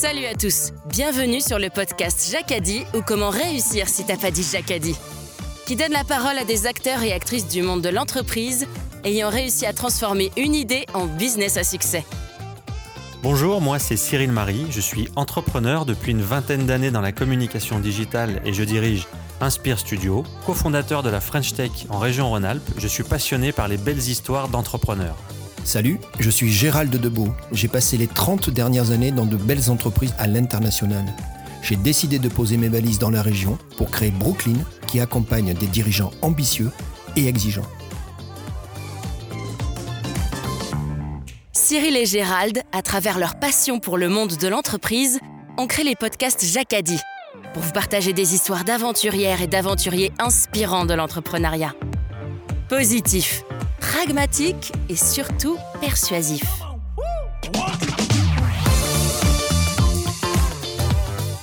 Salut à tous, bienvenue sur le podcast Jacadi ou comment réussir si t'as pas dit Jacadi, qui donne la parole à des acteurs et actrices du monde de l'entreprise ayant réussi à transformer une idée en business à succès. Bonjour, moi c'est Cyril Marie, je suis entrepreneur depuis une vingtaine d'années dans la communication digitale et je dirige Inspire Studio, cofondateur de la French Tech en région Rhône-Alpes, je suis passionné par les belles histoires d'entrepreneurs. Salut, je suis Gérald Debeau. J'ai passé les 30 dernières années dans de belles entreprises à l'international. J'ai décidé de poser mes valises dans la région pour créer Brooklyn qui accompagne des dirigeants ambitieux et exigeants. Cyril et Gérald, à travers leur passion pour le monde de l'entreprise, ont créé les podcasts Jacadi pour vous partager des histoires d'aventurières et d'aventuriers inspirants de l'entrepreneuriat. Positif, pragmatique et surtout persuasif.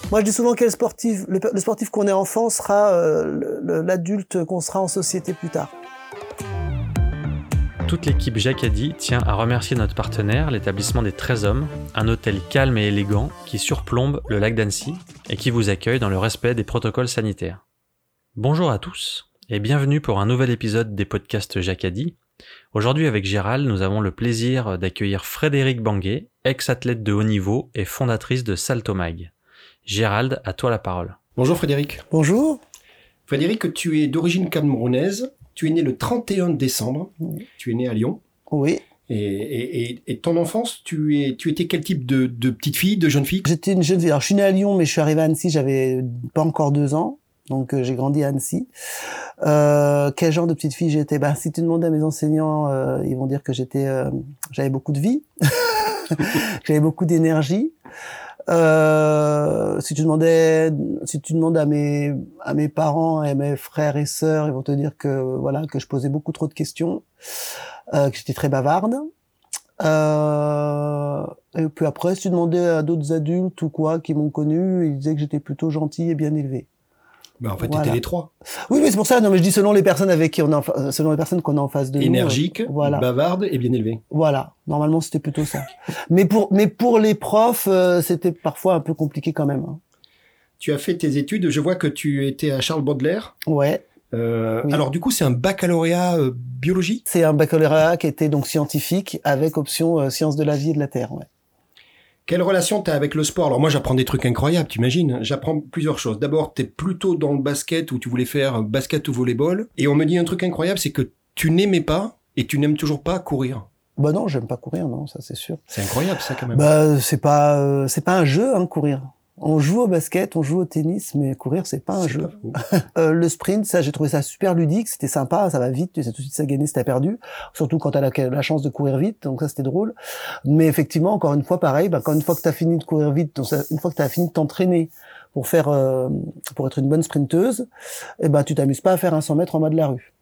Moi, je dis souvent que le sportif, le, le sportif qu'on est enfant sera euh, l'adulte qu'on sera en société plus tard. Toute l'équipe Jacadi tient à remercier notre partenaire, l'établissement des 13 hommes, un hôtel calme et élégant qui surplombe le lac d'Annecy et qui vous accueille dans le respect des protocoles sanitaires. Bonjour à tous et bienvenue pour un nouvel épisode des podcasts Jacadi. Aujourd'hui avec Gérald, nous avons le plaisir d'accueillir Frédéric Banguet, ex-athlète de haut niveau et fondatrice de Saltomag. Gérald, à toi la parole. Bonjour Frédéric. Bonjour. Frédéric, tu es d'origine camerounaise. Tu es né le 31 décembre. Tu es né à Lyon. Oui. Et, et, ton enfance, tu, es, tu étais quel type de, de petite fille, de jeune fille? J'étais une jeune fille. Alors, je suis né à Lyon, mais je suis arrivé à Annecy, j'avais pas encore deux ans. Donc, euh, j'ai grandi à Annecy. Euh, quel genre de petite fille j'étais? Bah, Si tu demandes à mes enseignants, euh, ils vont dire que j'étais, euh, j'avais beaucoup de vie, j'avais beaucoup d'énergie. Euh, si tu demandais, si tu demandes à mes à mes parents et à mes frères et sœurs, ils vont te dire que voilà que je posais beaucoup trop de questions, euh, que j'étais très bavarde. Euh, et puis après, si tu demandais à d'autres adultes ou quoi qui m'ont connu, ils disaient que j'étais plutôt gentil et bien élevé. Bah en fait, voilà. les trois. Oui, mais c'est pour ça. Non, mais je dis selon les personnes avec qui on a, selon les personnes qu'on a en face de Énergique, nous. Voilà. bavarde et bien élevé. Voilà. Normalement, c'était plutôt ça. mais pour, mais pour les profs, euh, c'était parfois un peu compliqué quand même. Hein. Tu as fait tes études. Je vois que tu étais à Charles Baudelaire. Ouais. Euh, oui. Alors du coup, c'est un baccalauréat euh, biologie? C'est un baccalauréat qui était donc scientifique avec option euh, sciences de la vie et de la terre. Ouais. Quelle relation tu as avec le sport? Alors moi j'apprends des trucs incroyables, t'imagines? J'apprends plusieurs choses. D'abord, tu es plutôt dans le basket où tu voulais faire basket ou volleyball. Et on me dit un truc incroyable, c'est que tu n'aimais pas et tu n'aimes toujours pas courir. Bah non, j'aime pas courir, non, ça c'est sûr. C'est incroyable ça quand même. Bah c'est pas euh, c'est pas un jeu hein, courir. On joue au basket, on joue au tennis, mais courir c'est pas un jeu. Pas euh, le sprint, ça j'ai trouvé ça super ludique, c'était sympa, ça va vite, tu sais tout de suite ça gagner si t'as perdu, surtout quand t'as la, la chance de courir vite, donc ça c'était drôle. Mais effectivement, encore une fois, pareil, bah, quand une fois que t'as fini de courir vite, donc ça, une fois que t'as fini de t'entraîner pour faire, euh, pour être une bonne sprinteuse, eh ben tu t'amuses pas à faire un 100 mètres en bas de la rue.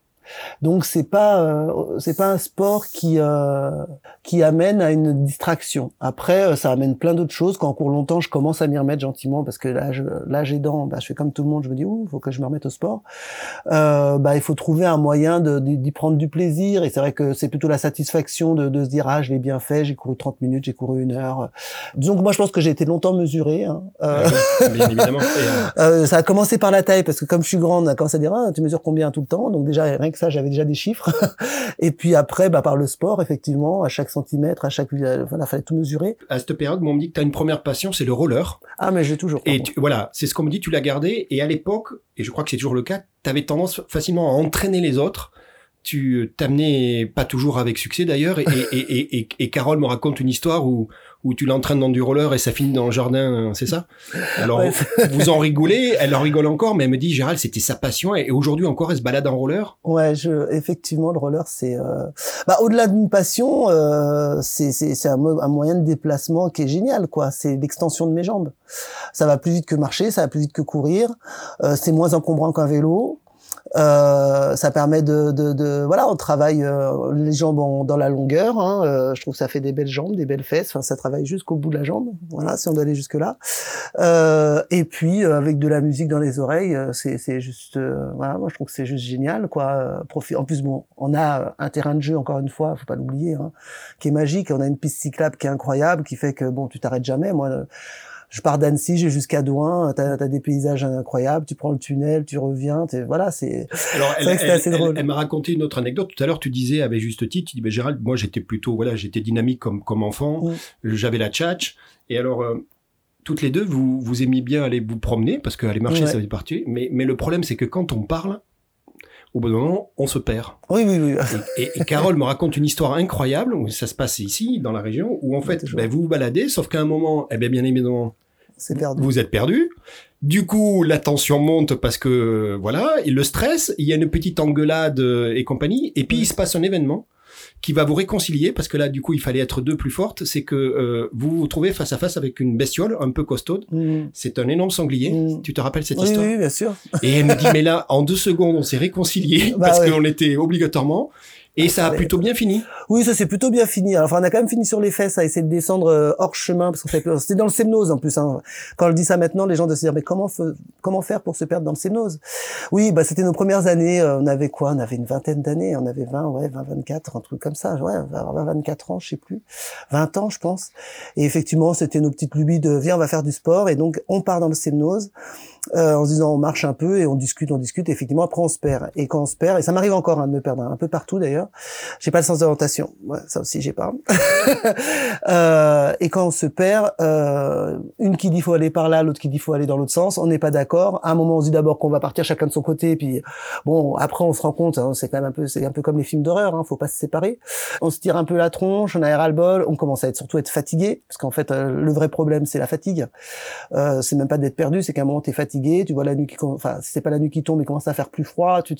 Donc c'est pas euh, c'est pas un sport qui euh, qui amène à une distraction. Après euh, ça amène plein d'autres choses. Quand on court longtemps, je commence à m'y remettre gentiment parce que là je, là j'ai dents, bah, je fais comme tout le monde, je me dis ouh, faut que je me remette au sport. Euh, bah il faut trouver un moyen de d'y prendre du plaisir et c'est vrai que c'est plutôt la satisfaction de, de se dire ah je l'ai bien fait, j'ai couru 30 minutes, j'ai couru une heure. Disons que moi je pense que j'ai été longtemps mesuré. Hein. Euh, bien évidemment. ça a commencé par la taille parce que comme je suis grande, on a commencé à dire ah tu mesures combien tout le temps, donc déjà rien que ça j'avais déjà des chiffres. Et puis après bah par le sport effectivement à chaque centimètre à chaque voilà fallait tout mesurer. À cette période on me dit que tu as une première passion c'est le roller. Ah mais j'ai toujours et tu, voilà c'est ce qu'on me dit tu l'as gardé. Et à l'époque et je crois que c'est toujours le cas tu avais tendance facilement à entraîner les autres. Tu t'amenais pas toujours avec succès d'ailleurs. Et, et, et, et, et Carole me raconte une histoire où où tu l'entraînes dans du roller et ça finit dans le jardin, c'est ça? Alors ouais. vous en rigolez, elle en rigole encore, mais elle me dit Gérald, c'était sa passion et aujourd'hui encore elle se balade en roller? Ouais, je, effectivement le roller c'est, euh... bah au-delà d'une passion, euh, c'est un moyen de déplacement qui est génial quoi. C'est l'extension de mes jambes. Ça va plus vite que marcher, ça va plus vite que courir. Euh, c'est moins encombrant qu'un vélo. Euh, ça permet de, de, de, voilà, on travaille euh, les jambes en, dans la longueur. Hein, euh, je trouve que ça fait des belles jambes, des belles fesses. Enfin, ça travaille jusqu'au bout de la jambe. Voilà, si on doit aller jusque là. Euh, et puis avec de la musique dans les oreilles, c'est juste, voilà, moi je trouve que c'est juste génial, quoi. En plus, bon, on a un terrain de jeu encore une fois, faut pas l'oublier, hein, qui est magique. On a une piste cyclable qui est incroyable, qui fait que bon, tu t'arrêtes jamais. Moi je pars d'Annecy, j'ai jusqu'à Douin, t'as as des paysages incroyables, tu prends le tunnel, tu reviens, voilà, c'est. Elle, assez drôle. Elle, m'a raconté une autre anecdote. Tout à l'heure, tu disais avec juste titre, tu dis, ben, Gérald, moi j'étais plutôt, voilà, j'étais dynamique comme comme enfant, mm. j'avais la tchatch, et alors. Euh, toutes les deux, vous, vous aimiez bien aller vous promener, parce qu'aller marcher, ça fait partie. Mais, mais le problème, c'est que quand on parle, au bout d'un moment, on se perd. Oui, oui, oui. Et, et, Carole me raconte une histoire incroyable, où ça se passe ici, dans la région, où en fait, ben, vous vous baladez, sauf qu'à un moment, eh bien, bien évidemment, vous êtes perdu. Du coup, la tension monte parce que voilà, et le stress, il y a une petite engueulade et compagnie, et puis il se passe un événement qui va vous réconcilier parce que là, du coup, il fallait être deux plus fortes. C'est que euh, vous vous trouvez face à face avec une bestiole un peu costaude. Mm. C'est un énorme sanglier. Mm. Tu te rappelles cette histoire Oui, bien sûr. Et elle me dit, mais là, en deux secondes, on s'est réconcilié bah parce qu'on était obligatoirement. Et ça a plutôt bien fini. Oui, ça s'est plutôt bien fini. Enfin, on a quand même fini sur les fesses à essayer de descendre euh, hors chemin parce que c'était dans le Semnose en plus. Hein. Quand on dit ça maintenant, les gens doivent se dire mais comment comment faire pour se perdre dans le Semnose Oui, bah c'était nos premières années. Euh, on avait quoi? On avait une vingtaine d'années. On avait 20, ouais, 20, 24, un truc comme ça. Ouais, 20, 24 ans, je sais plus. 20 ans, je pense. Et effectivement, c'était nos petites lubies de viens, on va faire du sport. Et donc, on part dans le Semnose euh, en se disant on marche un peu et on discute, on discute. Et effectivement, après on se perd. Et quand on se perd, et ça m'arrive encore hein, de me perdre un peu partout d'ailleurs. J'ai pas le sens d'orientation. Ouais, ça aussi j'ai pas. euh, et quand on se perd, euh, une qui dit faut aller par là, l'autre qui dit faut aller dans l'autre sens. On n'est pas d'accord. À un moment, on se dit d'abord qu'on va partir chacun de son côté, puis bon, après on se rend compte. Hein, c'est quand même un peu, c'est un peu comme les films d'horreur. Hein, faut pas se séparer. On se tire un peu la tronche, on a le bol. On commence à être surtout être fatigué, parce qu'en fait, euh, le vrai problème c'est la fatigue. Euh, c'est même pas d'être perdu, c'est qu'à un moment t'es fatigué tu vois la nuit qui, enfin, c'est pas la nuit qui tombe, mais commence à faire plus froid, tu,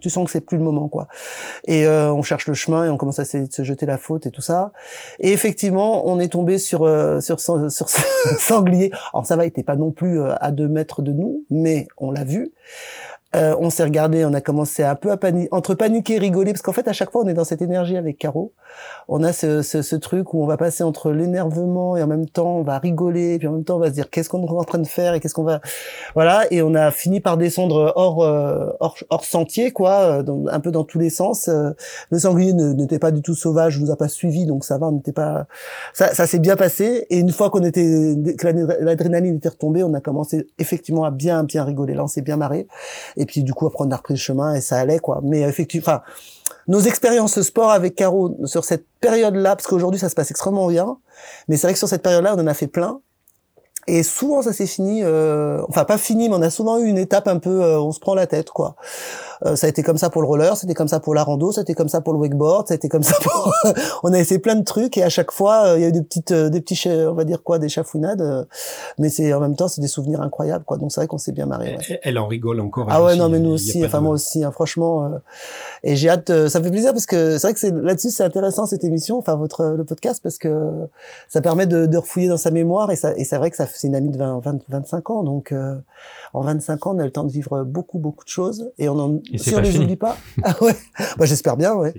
tu sens que c'est plus le moment, quoi. Et euh, on cherche le chemin et on commence à se, se jeter la faute et tout ça. Et effectivement, on est tombé sur euh, sur sur, sur sanglier. Alors ça va, il était pas non plus euh, à deux mètres de nous, mais on l'a vu. Euh, on s'est regardé, on a commencé un peu à paniquer, entre paniquer et rigoler, parce qu'en fait, à chaque fois, on est dans cette énergie avec Caro. On a ce, ce, ce truc où on va passer entre l'énervement et en même temps, on va rigoler, puis en même temps, on va se dire qu'est-ce qu'on est en train de faire et qu'est-ce qu'on va, voilà. Et on a fini par descendre hors euh, hors, hors sentier, quoi, euh, un peu dans tous les sens. Le sanglier n'était pas du tout sauvage, nous a pas suivi, donc ça va, on n'était pas, ça, ça s'est bien passé. Et une fois qu'on était, que l'adrénaline était retombée, on a commencé effectivement à bien bien rigoler. Là, on s'est bien marré. Puis du coup après on a repris le chemin et ça allait quoi. Mais effectivement, nos expériences sport avec Caro sur cette période-là, parce qu'aujourd'hui ça se passe extrêmement bien, mais c'est vrai que sur cette période-là on en a fait plein. Et souvent ça s'est fini, euh, enfin pas fini, mais on a souvent eu une étape un peu, euh, on se prend la tête quoi. Euh, ça a été comme ça pour le roller, c'était comme ça pour la rando, c'était comme ça pour le wakeboard, été comme ça pour. on a essayé plein de trucs et à chaque fois euh, il y a eu des petites, euh, des petits, on va dire quoi, des chafouinades. mais c'est en même temps c'est des souvenirs incroyables quoi. Donc c'est vrai qu'on s'est bien marré. Elle, en rigole encore. Ah ouais non mais nous aussi, enfin moi aussi, hein, franchement. et j'ai hâte, ça me fait plaisir parce que c'est vrai que c'est là-dessus c'est intéressant cette émission, enfin votre le podcast parce que ça permet de, de refouiller dans sa mémoire et ça et c'est vrai que ça c'est une amie de 20, 25 ans donc en 25 ans on a le temps de vivre beaucoup beaucoup de choses et on en si on les oublie pas. ah ouais. Bah, j'espère bien, ouais.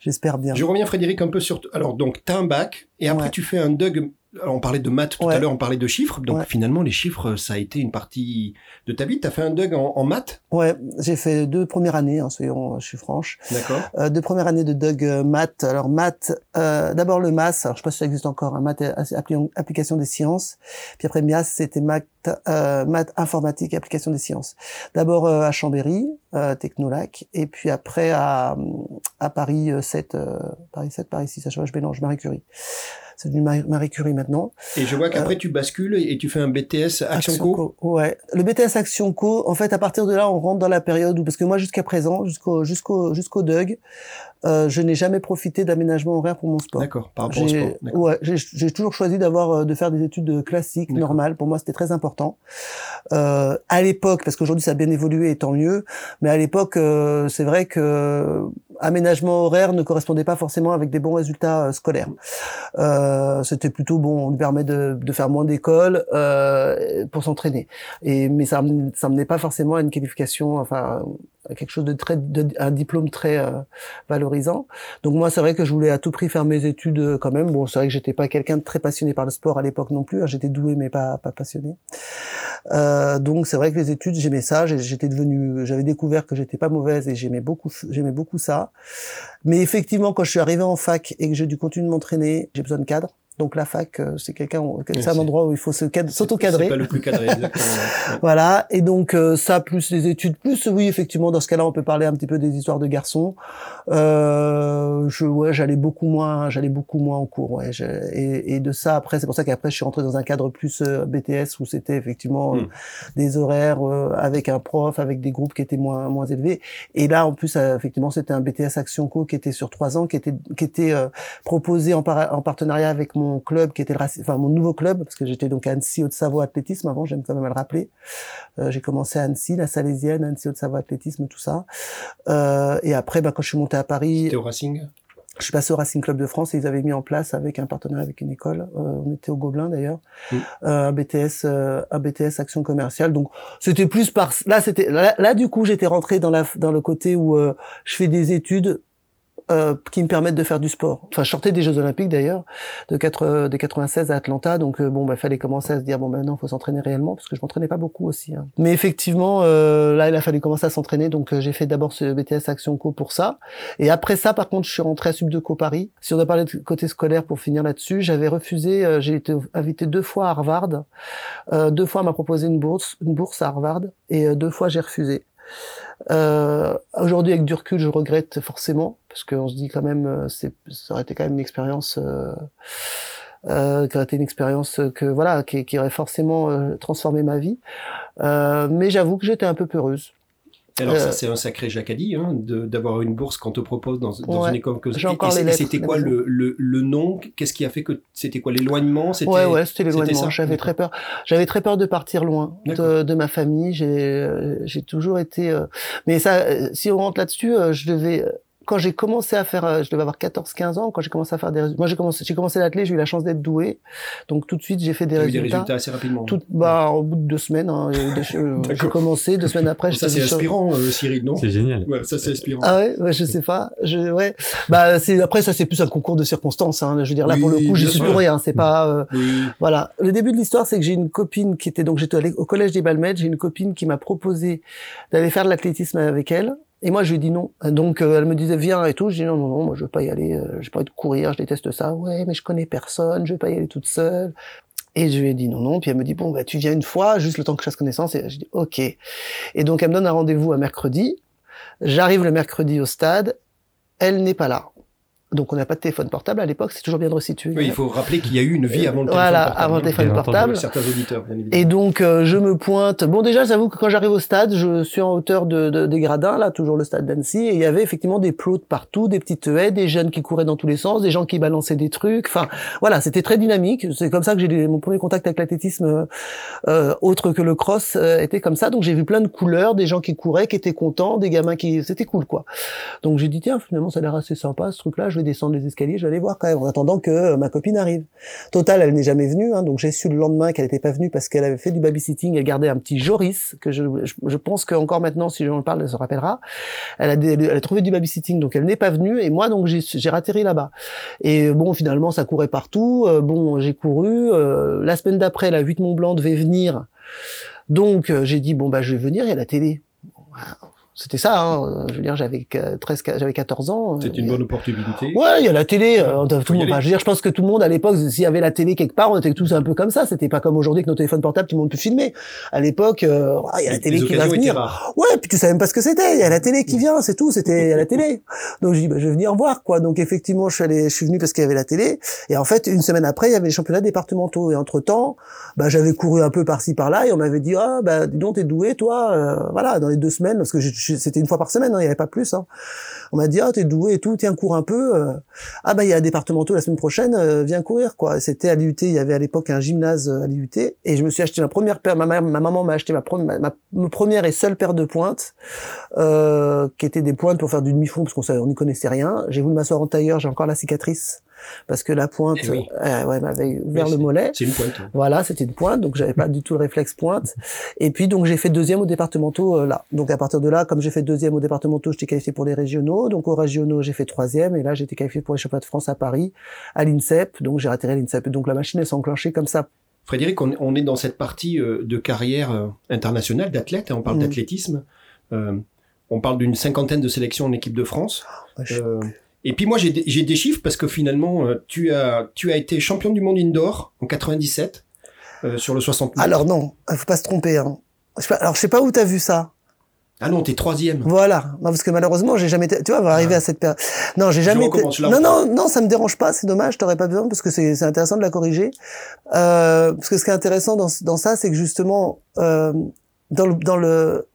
J'espère bien. Je reviens, Frédéric, un peu sur. Alors, donc, t'as un bac, et après, tu fais un DUG alors on parlait de maths tout à l'heure, on parlait de chiffres. Donc finalement, les chiffres, ça a été une partie de ta vie. Tu as fait un DUG en, en maths? Ouais, j'ai fait deux premières années, hein, soyons, je suis franche. D'accord. Euh, deux premières années de DUG euh, maths. Alors maths, euh, d'abord le MAS, alors je sais pas si ça existe encore, un maths application des sciences. Puis après MIAS, c'était maths, euh, maths informatique application des sciences. D'abord euh, à Chambéry, euh, Technolac, et puis après à, à Paris 7, Paris 7, Paris 6, je mélange, Marie Curie c'est du Marie Curie maintenant. Et je vois qu'après euh, tu bascules et tu fais un BTS Action, Co. Ouais, le BTS Action Co. En fait, à partir de là, on rentre dans la période où parce que moi jusqu'à présent, jusqu'au jusqu'au jusqu'au DUG, euh, je n'ai jamais profité d'aménagement horaire pour mon sport. D'accord, par rapport au sport. Ouais, j'ai toujours choisi d'avoir euh, de faire des études classiques, normales. Pour moi, c'était très important. Euh, à l'époque, parce qu'aujourd'hui ça a bien évolué et tant mieux, mais à l'époque, euh, c'est vrai que aménagement horaire ne correspondait pas forcément avec des bons résultats scolaires. c'était plutôt bon, on lui permet de, faire moins d'école pour s'entraîner. Et mais ça, ça menait pas forcément à une qualification, enfin quelque chose de très, de, un diplôme très euh, valorisant. Donc moi, c'est vrai que je voulais à tout prix faire mes études euh, quand même. Bon, c'est vrai que j'étais pas quelqu'un de très passionné par le sport à l'époque non plus. Hein. J'étais doué mais pas pas passionné. Euh, donc c'est vrai que les études, j'aimais ça. J'étais devenu, j'avais découvert que j'étais pas mauvaise et j'aimais beaucoup, j'aimais beaucoup ça. Mais effectivement, quand je suis arrivé en fac et que j'ai dû continuer de m'entraîner, j'ai besoin de cadre. Donc la fac, euh, c'est quelqu'un, c'est un endroit où il faut se cad- s'auto-cadrer. C'est pas le plus cadré. Voilà, et donc euh, ça plus les études, plus oui effectivement dans ce cas-là on peut parler un petit peu des histoires de garçons. Euh, je ouais j'allais beaucoup moins, j'allais beaucoup moins en cours, ouais. et, et de ça après c'est pour ça qu'après je suis rentré dans un cadre plus euh, BTS où c'était effectivement euh, Mm. des horaires euh, avec un prof, avec des groupes qui étaient moins moins élevés. Et là en plus euh, effectivement c'était un BTS Action Co qui était sur trois ans, qui était qui était euh, proposé en, en partenariat avec mon club qui était le enfin mon nouveau club parce que j'étais donc à Annecy Haute-Savoie athlétisme avant j'aime quand même à le rappeler euh, j'ai commencé à Annecy la Salésienne Annecy Haute-Savoie athlétisme tout ça euh, et après bah, quand je suis monté à Paris C'était au Racing? je suis passé au Racing Club de France et ils avaient mis en place avec un partenariat avec une école, euh, on était au Gobelin d'ailleurs, Mm. euh, un BTS, euh, un BTS action commerciale. Donc c'était plus par là, c'était là, là, du coup j'étais rentré dans la dans le côté où je fais des études. Euh, qui me permettent de faire du sport. Enfin, je sortais des Jeux Olympiques d'ailleurs, de, 4, de 96 à Atlanta, donc euh, bon, bah, fallait commencer à se dire bon, ben non, faut s'entraîner réellement, parce que je m'entraînais pas beaucoup aussi. hein. Mais effectivement, euh, là, il a fallu commencer à s'entraîner, donc euh, j'ai fait d'abord ce BTS Action Co pour ça. Et après ça, par contre, je suis rentré à Subdeco Paris. Si on a parlé de côté scolaire pour finir là-dessus, j'avais refusé, euh, j'ai été invité deux fois à Harvard. Euh, deux fois, on m'a proposé une bourse, une bourse à Harvard, et euh, deux fois, j'ai refusé. Euh, Aujourd'hui, avec du recul, je regrette forcément, parce qu'on se dit quand même, euh, ça aurait été quand même une expérience... Euh, euh, qui aurait été une expérience que voilà qui, qui aurait forcément euh, transformé ma vie. Mais j'avoue que j'étais un peu peureuse Alors Euh, ça, c'est un sacré jacadi, hein, d'avoir une bourse qu'on te propose dans, dans Ouais. une école que C'était quoi le, le, le nom? Qu'est-ce qui a fait que c'était quoi l'éloignement? C'était Ouais, ouais, c'était l'éloignement. J'avais très peur. J'avais très peur de partir loin de, ma famille. J'ai, euh, j'ai toujours été. euh, Mais ça, euh, si on rentre là-dessus, euh, je devais. Euh, Quand j'ai commencé à faire, euh, je devais avoir 14-15 ans, quand j'ai commencé à faire des résultats. Moi, j'ai commencé, j'ai commencé l'athlé, j'ai eu la chance d'être doué. Donc, tout de suite, j'ai fait des eu des résultats. résultats assez rapidement. Tout, bah, au bout de deux semaines, hein, il y a eu des choses- j'ai commencé, deux semaines après, ça, j'étais c'est inspirant, euh, Cyril, non? C'est génial. Ouais, ça, c'est inspirant. Ah ouais, ouais, je sais pas. Je, ouais. Bah, c'est, après, ça, c'est plus un concours de circonstances, hein. Je veux dire, là, Oui, pour le coup, j'y bien suis pour rien. C'est pas, euh, Oui. Voilà. Le début de l'histoire, c'est que j'ai une copine qui était donc j'étais au collège des Balmettes. J'ai une copine qui m'a proposé d'aller faire de l'athlétisme avec elle. Et moi, je lui dit non. Donc, euh, elle me disait viens et tout. Je dis non, non, non, moi, je veux pas y aller. Euh, j'ai pas envie de courir. Je déteste ça. Ouais, mais je connais personne. Je vais pas y aller toute seule. Et je lui ai dit non, non. Puis elle me dit bon, bah tu viens une fois, juste le temps que je fasse connaissance. Et je dis ok. Et donc, elle me donne un rendez-vous à mercredi. J'arrive le mercredi au stade. Elle n'est pas là. Donc, on n'a pas de téléphone portable à l'époque. C'est toujours bien de resituer. Oui, il faut rappeler qu'il y a eu une vie avant le téléphone Voilà, portable, avant le téléphone portable. certains auditeurs, bien évidemment. Et donc euh, je me pointe. Bon déjà j'avoue que quand j'arrive au stade, je suis en hauteur de, de- des gradins, là toujours le stade d'Annecy, et il y avait effectivement des plots de partout, des petites haies, des jeunes qui couraient dans tous les sens, des gens qui balançaient des trucs. Enfin voilà, c'était très dynamique. C'est comme ça que j'ai des- mon premier contact avec l'athlétisme euh, euh, autre que le cross euh, était comme ça. Donc j'ai vu plein de couleurs, des gens qui couraient, qui étaient contents, des gamins qui c'était cool quoi. Donc j'ai dit tiens finalement ça a l'air assez sympa ce truc-là. Je vais descendre les escaliers, je vais aller voir quand même en attendant que euh, ma copine arrive. Total, elle n'est jamais venue, hein, donc j'ai su le lendemain qu'elle n'était pas venue parce qu'elle avait fait du babysitting, elle gardait un petit Joris, que je, je, je pense qu'encore maintenant, si j'en parle, elle se rappellera. Elle a, trouvé du babysitting, donc elle n'est pas venue, et moi, donc j'ai ratterri là-bas. Et bon, finalement, ça courait partout, euh, bon, j'ai couru, euh, la semaine d'après, la 8 Mont Blanc devait venir, donc euh, j'ai dit, bon, bah je vais venir, il y a la télé. C'était ça, hein, je veux dire, j'avais que- 13, j'avais 14 ans. C'est une bonne opportunité. Ouais, il y a la télé. euh, tout Faut le y monde, aller. enfin, je veux dire, je pense que tout le monde à l'époque, s'il y avait la télé quelque part, on était tous un peu comme ça. C'était pas comme aujourd'hui que nos téléphones portables, tout le monde peut filmer. À l'époque, euh, ah, il y a la Les télé qui va venir. Ouais, puis tu savais même pas ce que c'était. Il y a la télé qui vient, c'est tout. C'était à la télé. Donc je dis, bah, je vais venir voir quoi. Donc effectivement, je suis allé, je suis venu parce qu'il y avait la télé. Et en fait, une semaine après, il y avait les championnats départementaux. Et entre temps, bah, j'avais couru un peu par-ci par-là et on m'avait dit, ah bah dis donc t'es doué toi. Euh, voilà, dans les deux semaines, parce que je- c'était une fois par semaine, hein, il y avait pas plus. Hein. On m'a dit, ah t'es doué et tout, tiens cours un peu. Euh, ah bah il y a départementaux la semaine prochaine, euh, viens courir quoi. C'était à l'IUT, il y avait à l'époque un gymnase euh, à l'IUT et je me suis acheté ma première paire. Ma, maman m'a acheté ma, pre- ma, ma- ma première et seule paire de pointes euh, qui étaient des pointes pour faire du demi-fond parce qu'on on n'y connaissait rien. J'ai voulu m'asseoir en tailleur, j'ai encore la cicatrice parce que la pointe Eh oui. euh, ouais, m'avait ouvert Oui, le mollet. C'est une pointe. hein. Voilà, c'était une pointe, donc j'avais pas du tout le réflexe pointe. Et puis donc j'ai fait deuxième au départementaux euh, là. Donc à partir de là, comme j'ai fait deuxième au départementaux, j'étais qualifié pour les régionaux. Donc aux régionaux, j'ai fait troisième, et là j'étais qualifié pour les championnats de France à Paris, à l'INSEP. Donc j'ai atterri à l'INSEP. Donc la machine elle s'est enclenchée comme ça. Frédéric, on, on est dans cette partie euh, de carrière euh, internationale d'athlète. hein, on parle Mm. d'athlétisme. Euh, on parle d'une cinquantaine de sélections en équipe de France. Ouais, je- Euh, Et puis moi, j'ai des, chiffres parce que finalement, euh, tu as, tu as été champion du monde indoor en 97 euh, sur le 60 mètres. Alors non, faut pas se tromper. Hein. Je sais pas- Alors je sais pas où t'as vu ça. Ah non, t'es troisième. Voilà. Non, parce que malheureusement, j'ai jamais été, tu vois, on va arriver Ah. à cette période. Non, j'ai jamais été... recommence, là, Non, on- non, non, ça me dérange pas, c'est dommage, t'aurais pas besoin parce que c'est, c'est intéressant de la corriger. Euh, parce que ce qui est intéressant dans, dans ça, c'est que justement, euh, dans le, dans le,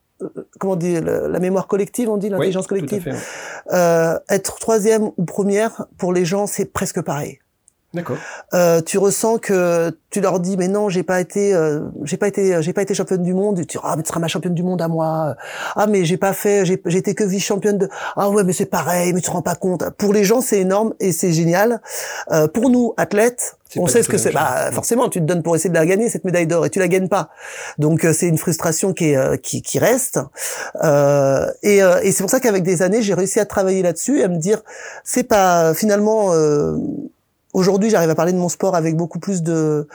comment on dit, la mémoire collective, on dit, Oui, l'intelligence tout à collective. fait. Euh, être troisième ou première, pour les gens, c'est presque pareil. D'accord. Euh, tu ressens que tu leur dis mais non j'ai pas été euh, j'ai pas été j'ai pas été championne du monde. Et tu dis ah mais tu seras ma championne du monde à moi. Ah mais j'ai pas fait j'ai été que vice championne de ah ouais mais c'est pareil mais tu te rends pas compte. Pour les gens c'est énorme et c'est génial. Euh, pour nous athlètes on sait ce que c'est. bah forcément tu te donnes pour essayer de la gagner cette médaille d'or et tu la gagnes pas. Donc euh, c'est une frustration qui est euh, qui, qui reste. Euh, et, euh, et c'est pour ça qu'avec des années j'ai réussi à travailler là-dessus et à me dire c'est pas finalement euh, aujourd'hui j'arrive à parler de mon sport avec beaucoup plus de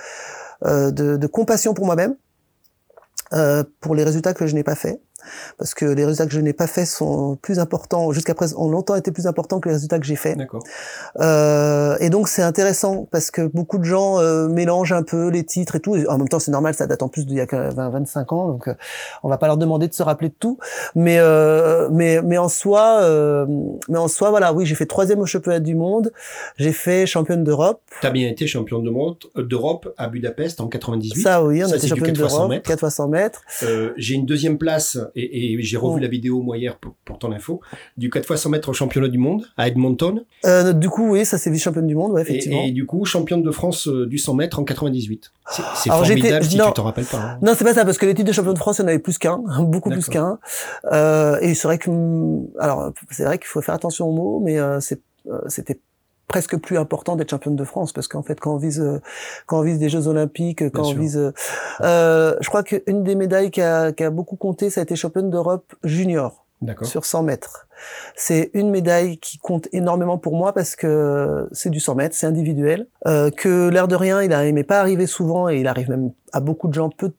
euh, compassion pour moi-même euh, pour les résultats que je n'ai pas faits parce que les résultats que je n'ai pas faits sont plus importants jusqu'à présent ont longtemps été plus importants que les résultats que j'ai faits D'accord. euh, et donc c'est intéressant parce que beaucoup de gens euh, mélangent un peu les titres et tout. Et en même temps, c'est normal, ça date en plus d'il y a que 20, 25 ans, donc euh, on va pas leur demander de se rappeler de tout. Mais euh, mais mais en soi, euh, mais en soi, voilà, oui, j'ai fait troisième au championnat du monde, j'ai fait championne d'Europe. T'as bien été champion de monde euh, d'Europe à Budapest en 98. Ça, oui, on a été championne 4 fois 100 d'Europe, mètres. 4 fois 100 mètres. Euh, j'ai une deuxième place et, et j'ai revu Oh. la vidéo moi hier pour, pour ton info du 4 fois 100 mètres au championnat du monde à Edmonton Euh, du coup, oui, ça c'est vice championne du monde, ouais, effectivement. et, et du coup championne de France euh, du 100 mètres en 98. C'est formidable si non. tu t'en rappelles pas. hein. Non, c'est pas ça, parce que les titres de champion de France, il y en avait plus qu'un, beaucoup plus qu'un. Euh, et c'est vrai que, alors, c'est vrai qu'il faut faire attention aux mots, mais euh, c'est, euh, c'était presque plus important d'être championne de France, parce qu'en fait, quand on vise, euh, quand on vise des Jeux Olympiques, quand on sûr. vise, euh, euh, je crois qu'une des médailles qui a, qui a beaucoup compté, ça a été championne d'Europe junior sur 100 mètres. C'est une médaille qui compte énormément pour moi parce que c'est du 100 mètres, c'est individuel. Euh, que l'air de rien, il m'est pas arrivé souvent et il arrive même à beaucoup de gens peu,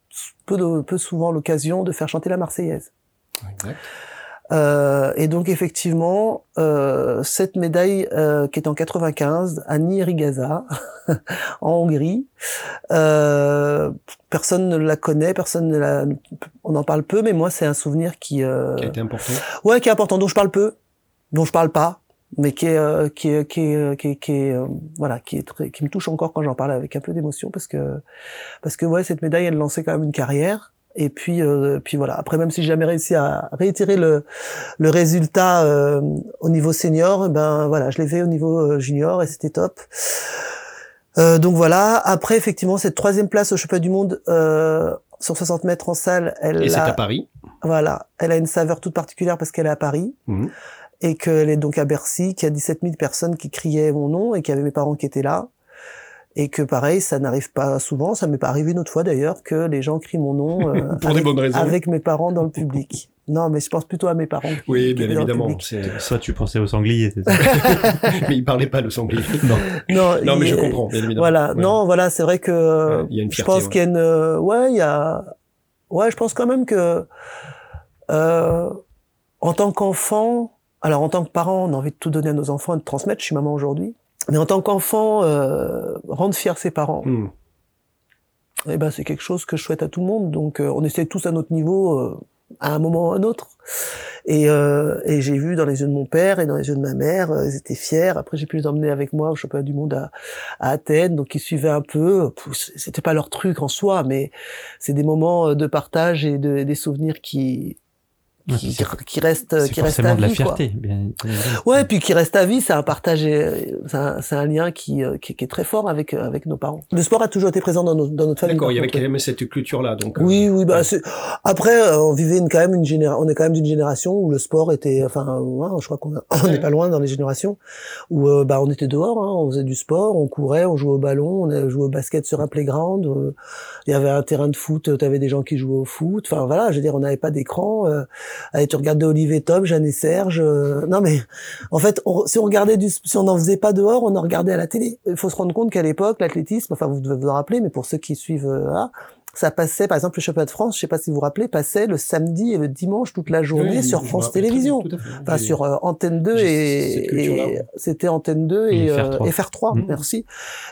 peu, de- peu souvent l'occasion de faire chanter la Marseillaise. Exact. Euh, et donc effectivement, euh, cette médaille euh, qui est en 95 à Nyíregyháza, en Hongrie, euh, personne ne la connaît, personne ne la, on en parle peu, mais moi c'est un souvenir qui, euh, Qui a été important. ouais, qui est important, dont je parle peu, dont je parle pas, mais qui est, euh, qui est, qui est, euh, qui est, qui est, euh, voilà, qui est très, qui me touche encore quand j'en parle avec un peu d'émotion parce que, parce que ouais, cette médaille, elle lançait quand même une carrière. Et puis, euh, puis voilà. Après, même si j'ai jamais réussi à réitérer le, le résultat euh, au niveau senior, eh ben voilà, je l'ai fait au niveau euh, junior et c'était top. Euh, donc voilà. Après, effectivement, cette troisième place au championnat du monde euh, sur 60 mètres en salle, elle Et c'est a- à Paris. voilà, elle a une saveur toute particulière parce qu'elle est à Paris Mhm. et qu'elle est donc à Bercy, qu'il y a 17 000 personnes qui criaient mon nom et qu'il y avait mes parents qui étaient là. Et que pareil, ça n'arrive pas souvent, ça m'est pas arrivé une autre fois d'ailleurs, que les gens crient mon nom euh, Pour des avec, bonnes raisons. avec mes parents dans le public. Non, mais je pense plutôt à mes parents. Oui, bien le évidemment. Soit tu pensais au sanglier, c'est ça mais il parlait pas de sanglier. Non. Non, Non, mais je comprends, bien évidemment. Voilà, Ouais. non, voilà, c'est vrai que Ouais, il y a une je pense ouais. qu'il y a une, euh, ouais, il y a, ouais, je pense quand même que, euh, en tant qu'enfant, alors en tant que parent, on a envie de tout donner à nos enfants et de transmettre. Je suis maman aujourd'hui, mais en tant qu'enfant, euh, rendre fier ses parents, Hmm. eh ben c'est quelque chose que je souhaite à tout le monde. Donc euh, on essaie tous à notre niveau, euh, à un moment ou à un autre. Et, euh, et j'ai vu dans les yeux de mon père et dans les yeux de ma mère, euh, ils étaient fiers. Après j'ai pu les emmener avec moi au championnat du monde à, à Athènes, donc ils suivaient un peu. C'était pas leur truc en soi, mais c'est des moments de partage et de, des souvenirs qui qui, c'est- qui C'est qui restent à de la vie, quoi. fierté. bien- bien. Ouais, puis qui reste à vie, c'est un partage, c'est un, lien qui, euh, qui, qui est très fort avec euh, avec nos parents. Le sport a toujours été présent dans, nos- dans notre famille. D'accord, il y avait quand même cette culture-là. Donc, euh, Oui, oui, bah ouais. c'est- après euh, on vivait une, quand même une génération, on est quand même d'une génération où le sport était, enfin, ouais, je crois qu'on on n'est pas loin dans les générations où euh, bah on était dehors, hein, on faisait du sport, on courait, on jouait au ballon, on joué au basket sur un playground, euh, il y avait un terrain de foot, tu avais des gens qui jouaient au foot, enfin voilà, je veux dire, on n'avait pas d'écran, euh, allez, tu regardais Olivier Tom, Jeanne et Serge. euh, non mais en fait, on- si on regardait du, si on n'en faisait pas dehors, on en regardait à la télé. Il faut se rendre compte qu'à l'époque, l'athlétisme, enfin vous devez vous en rappeler, mais pour ceux qui suivent, euh, là, ça passait, par exemple, le championnat de France, je sais pas si vous vous rappelez, passait le samedi et le dimanche toute la journée Oui, sur France Télévisions. Enfin, sur euh, Antenne 2 j'ai cette et, c'était Antenne 2 et, Et euh, FR3. et FR3, Mm. merci.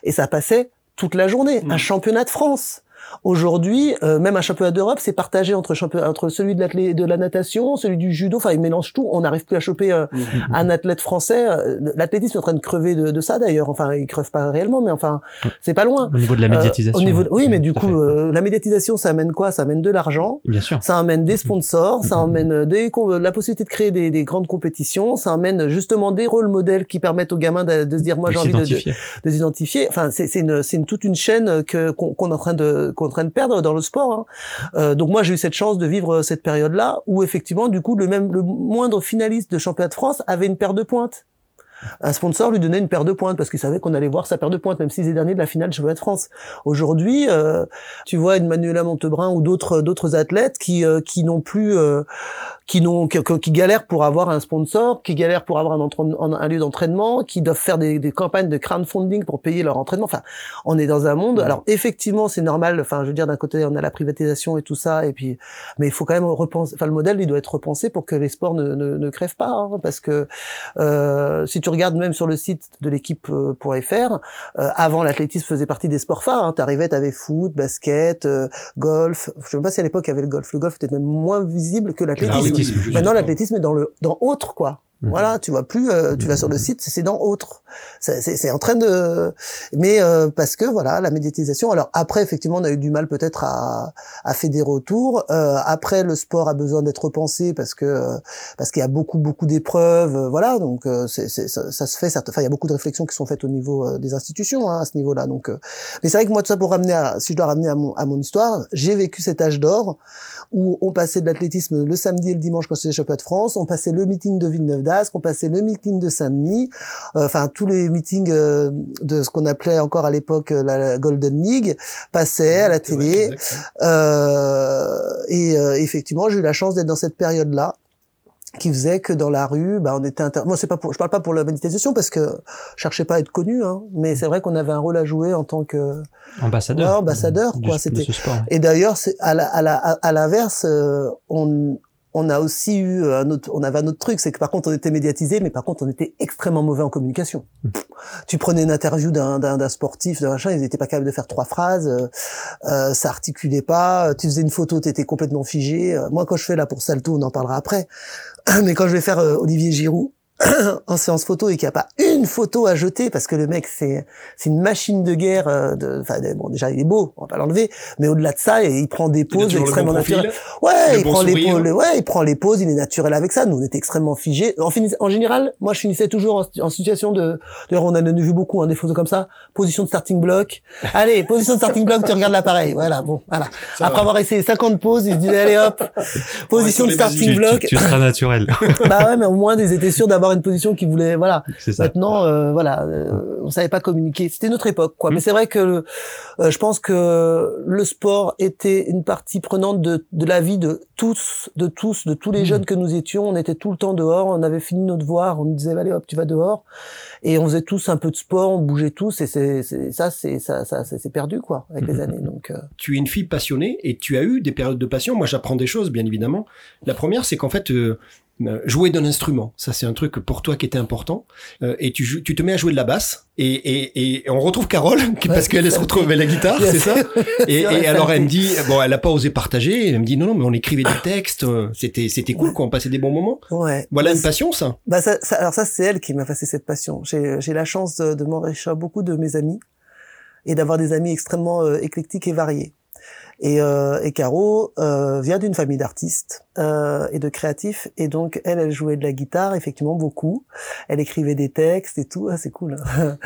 Et ça passait toute la journée. Un championnat de France. Aujourd'hui, euh, même un championnat d'Europe, c'est partagé entre, entre celui de, de la natation, celui du judo. Enfin, ils mélangent tout. On n'arrive plus à choper euh, Mhm. un athlète français. Euh, L'athlétisme est en train de crever de, de ça d'ailleurs. Enfin, il creve pas réellement, mais enfin, c'est pas loin. Au niveau de la Euh, médiatisation. au niveau de- oui, mais du coup, euh, la médiatisation, ça amène quoi? Ça amène de l'argent. Bien sûr. Ça amène des sponsors, ça amène des, la possibilité de créer des, des grandes compétitions, ça amène justement des rôles modèles qui permettent aux gamins de, de se dire moi j'ai envie de, de, de s'identifier. Enfin, c'est une, une toute une chaîne que qu'on qu'on est en train de qu'on est en train de perdre dans le sport. hein. Euh, donc moi j'ai eu cette chance de vivre cette période-là où effectivement du coup le même le moindre finaliste de championnat de France avait une paire de pointes. Un sponsor lui donnait une paire de pointes parce qu'il savait qu'on allait voir sa paire de pointes, même s'il est dernier de la finale du championnat de France. Aujourd'hui, euh, tu vois une Manuela Montebrun ou d'autres d'autres athlètes qui euh, qui n'ont plus euh, qui n'ont qui, qui galèrent pour avoir un sponsor, qui galèrent pour avoir un, entraîne- un, lieu d'entraînement, qui doivent faire des, des campagnes de crowdfunding pour payer leur entraînement. Enfin, on est dans un monde. Alors effectivement, c'est normal. Enfin, je veux dire, d'un côté, on a la privatisation et tout ça, et puis, mais il faut quand même repenser. Enfin, le modèle, il doit être repensé pour que les sports ne, ne, ne crèvent pas, hein, parce que euh, si tu regardes même sur le site de l'équipe.fr, euh, avant l'athlétisme faisait partie des sports phares. Hein. T'arrivais, t'avais foot, basket, euh, golf. Je sais même pas si à l'époque il y avait le golf. Le golf était même moins visible que l'athlétisme. L'athlétisme. Maintenant, l'athlétisme est dans le dans autre quoi. Mhm. Voilà, tu vois plus, euh, tu vas sur le site, c'est dans autre. C'est en train de, mais euh, parce que voilà, la médiatisation. Alors après, effectivement, on a eu du mal peut-être à à fédérer autour. Euh, après, le sport a besoin d'être repensé parce que parce qu'il y a beaucoup beaucoup d'épreuves, euh, voilà. Donc euh, c'est ça, ça se fait. Enfin, il y a beaucoup de réflexions qui sont faites au niveau euh, des institutions hein, à ce niveau-là. Donc, euh, mais c'est vrai que moi, tout ça pour ramener, à, si je dois ramener à mon à mon histoire, j'ai vécu cet âge d'or où on passait de l'athlétisme le samedi et le dimanche quand c'était les championnats de France, on passait le meeting de Villeneuve d'Ascq, on passait le meeting de Saint-Denis, euh, enfin tous les meetings euh, de ce qu'on appelait encore à l'époque euh, la, Golden League passaient à la télé. Euh, et euh, effectivement, j'ai eu la chance d'être dans cette période-là qui faisait que dans la rue, bah, on était inter... moi c'est pas pour, je parle pas pour la méditation parce que je cherchais pas à être connu, hein, mais c'est vrai qu'on avait un rôle à jouer en tant que Ambassadeur. Ouais, ambassadeur, quoi, c'était- et d'ailleurs, c'est à la, à la, à l'inverse, euh, on, on a aussi eu un autre, on avait un autre truc, c'est que par contre on était médiatisé, mais par contre on était extrêmement mauvais en communication. Mm. Tu prenais une interview d'un, d'un, d'un sportif, d'un machin, ils n'étaient pas capables de faire trois phrases, euh, euh, ça articulait pas. Tu faisais une photo, t'étais complètement figé. Euh, Moi, quand je fais là pour Salto, on en parlera après. Mais quand je vais faire euh, Olivier Giroud en séance photo et qu'il n'y a pas une photo à jeter parce que le mec c'est c'est une machine de guerre euh, de enfin bon déjà il est beau on va pas l'enlever mais au-delà de ça il prend des poses extrêmement bon naturelles. ouais il bon prend les sourire. ouais il prend les poses il est naturel avec ça. Nous on était extrêmement figés. En, en général moi je finissais toujours en, en situation de d'ailleurs on en a vu beaucoup hein, des photos comme ça. Position de starting block. Allez position de starting block tu regardes l'appareil. Voilà bon voilà. Ça après va. avoir essayé 50 poses il se disait allez hop position de starting block. Tu, tu seras naturel. bah ouais mais au moins ils étaient sûrs d'avoir une position qui voulait voilà ça. Maintenant, euh, voilà, euh, on savait pas communiquer. C'était notre époque, quoi. Mm. Mais c'est vrai que euh, je pense que le sport était une partie prenante de, de la vie de tous, de tous, de tous les Mm. jeunes que nous étions. On était tout le temps dehors. On avait fini notre devoir. On nous disait allez hop, tu vas dehors. Et on faisait tous un peu de sport. On bougeait tous. Et c'est ça, c'est ça, ça, c'est c'est perdu, quoi, avec les Mm. années. Donc euh, tu es une fille passionnée et tu as eu des périodes de passion. Moi, j'apprends des choses, bien évidemment. La première, c'est qu'en fait, jouer d'un instrument, ça c'est un truc pour toi qui était important. Euh, et tu, tu te mets à jouer de la basse. Et, et, et on retrouve Carole, qui- parce qu'elle se retrouve avec la guitare, c'est ça? Et, et alors elle me dit, bon, elle a pas osé partager. Elle me dit non, non, mais on écrivait des textes. euh, C'était, c'était cool, quoi. On passait des bons moments. ouais. Voilà une passion, ça. Bah ça, ça- alors ça c'est elle qui m'a passé cette passion. J'ai j'ai la chance de, de m'enrichir beaucoup de mes amis et d'avoir des amis extrêmement euh, éclectiques et variés. Et, euh, et Caro euh, vient d'une famille d'artistes euh, et de créatifs et donc elle elle jouait de la guitare effectivement beaucoup. Elle écrivait des textes et tout, ah, c'est cool.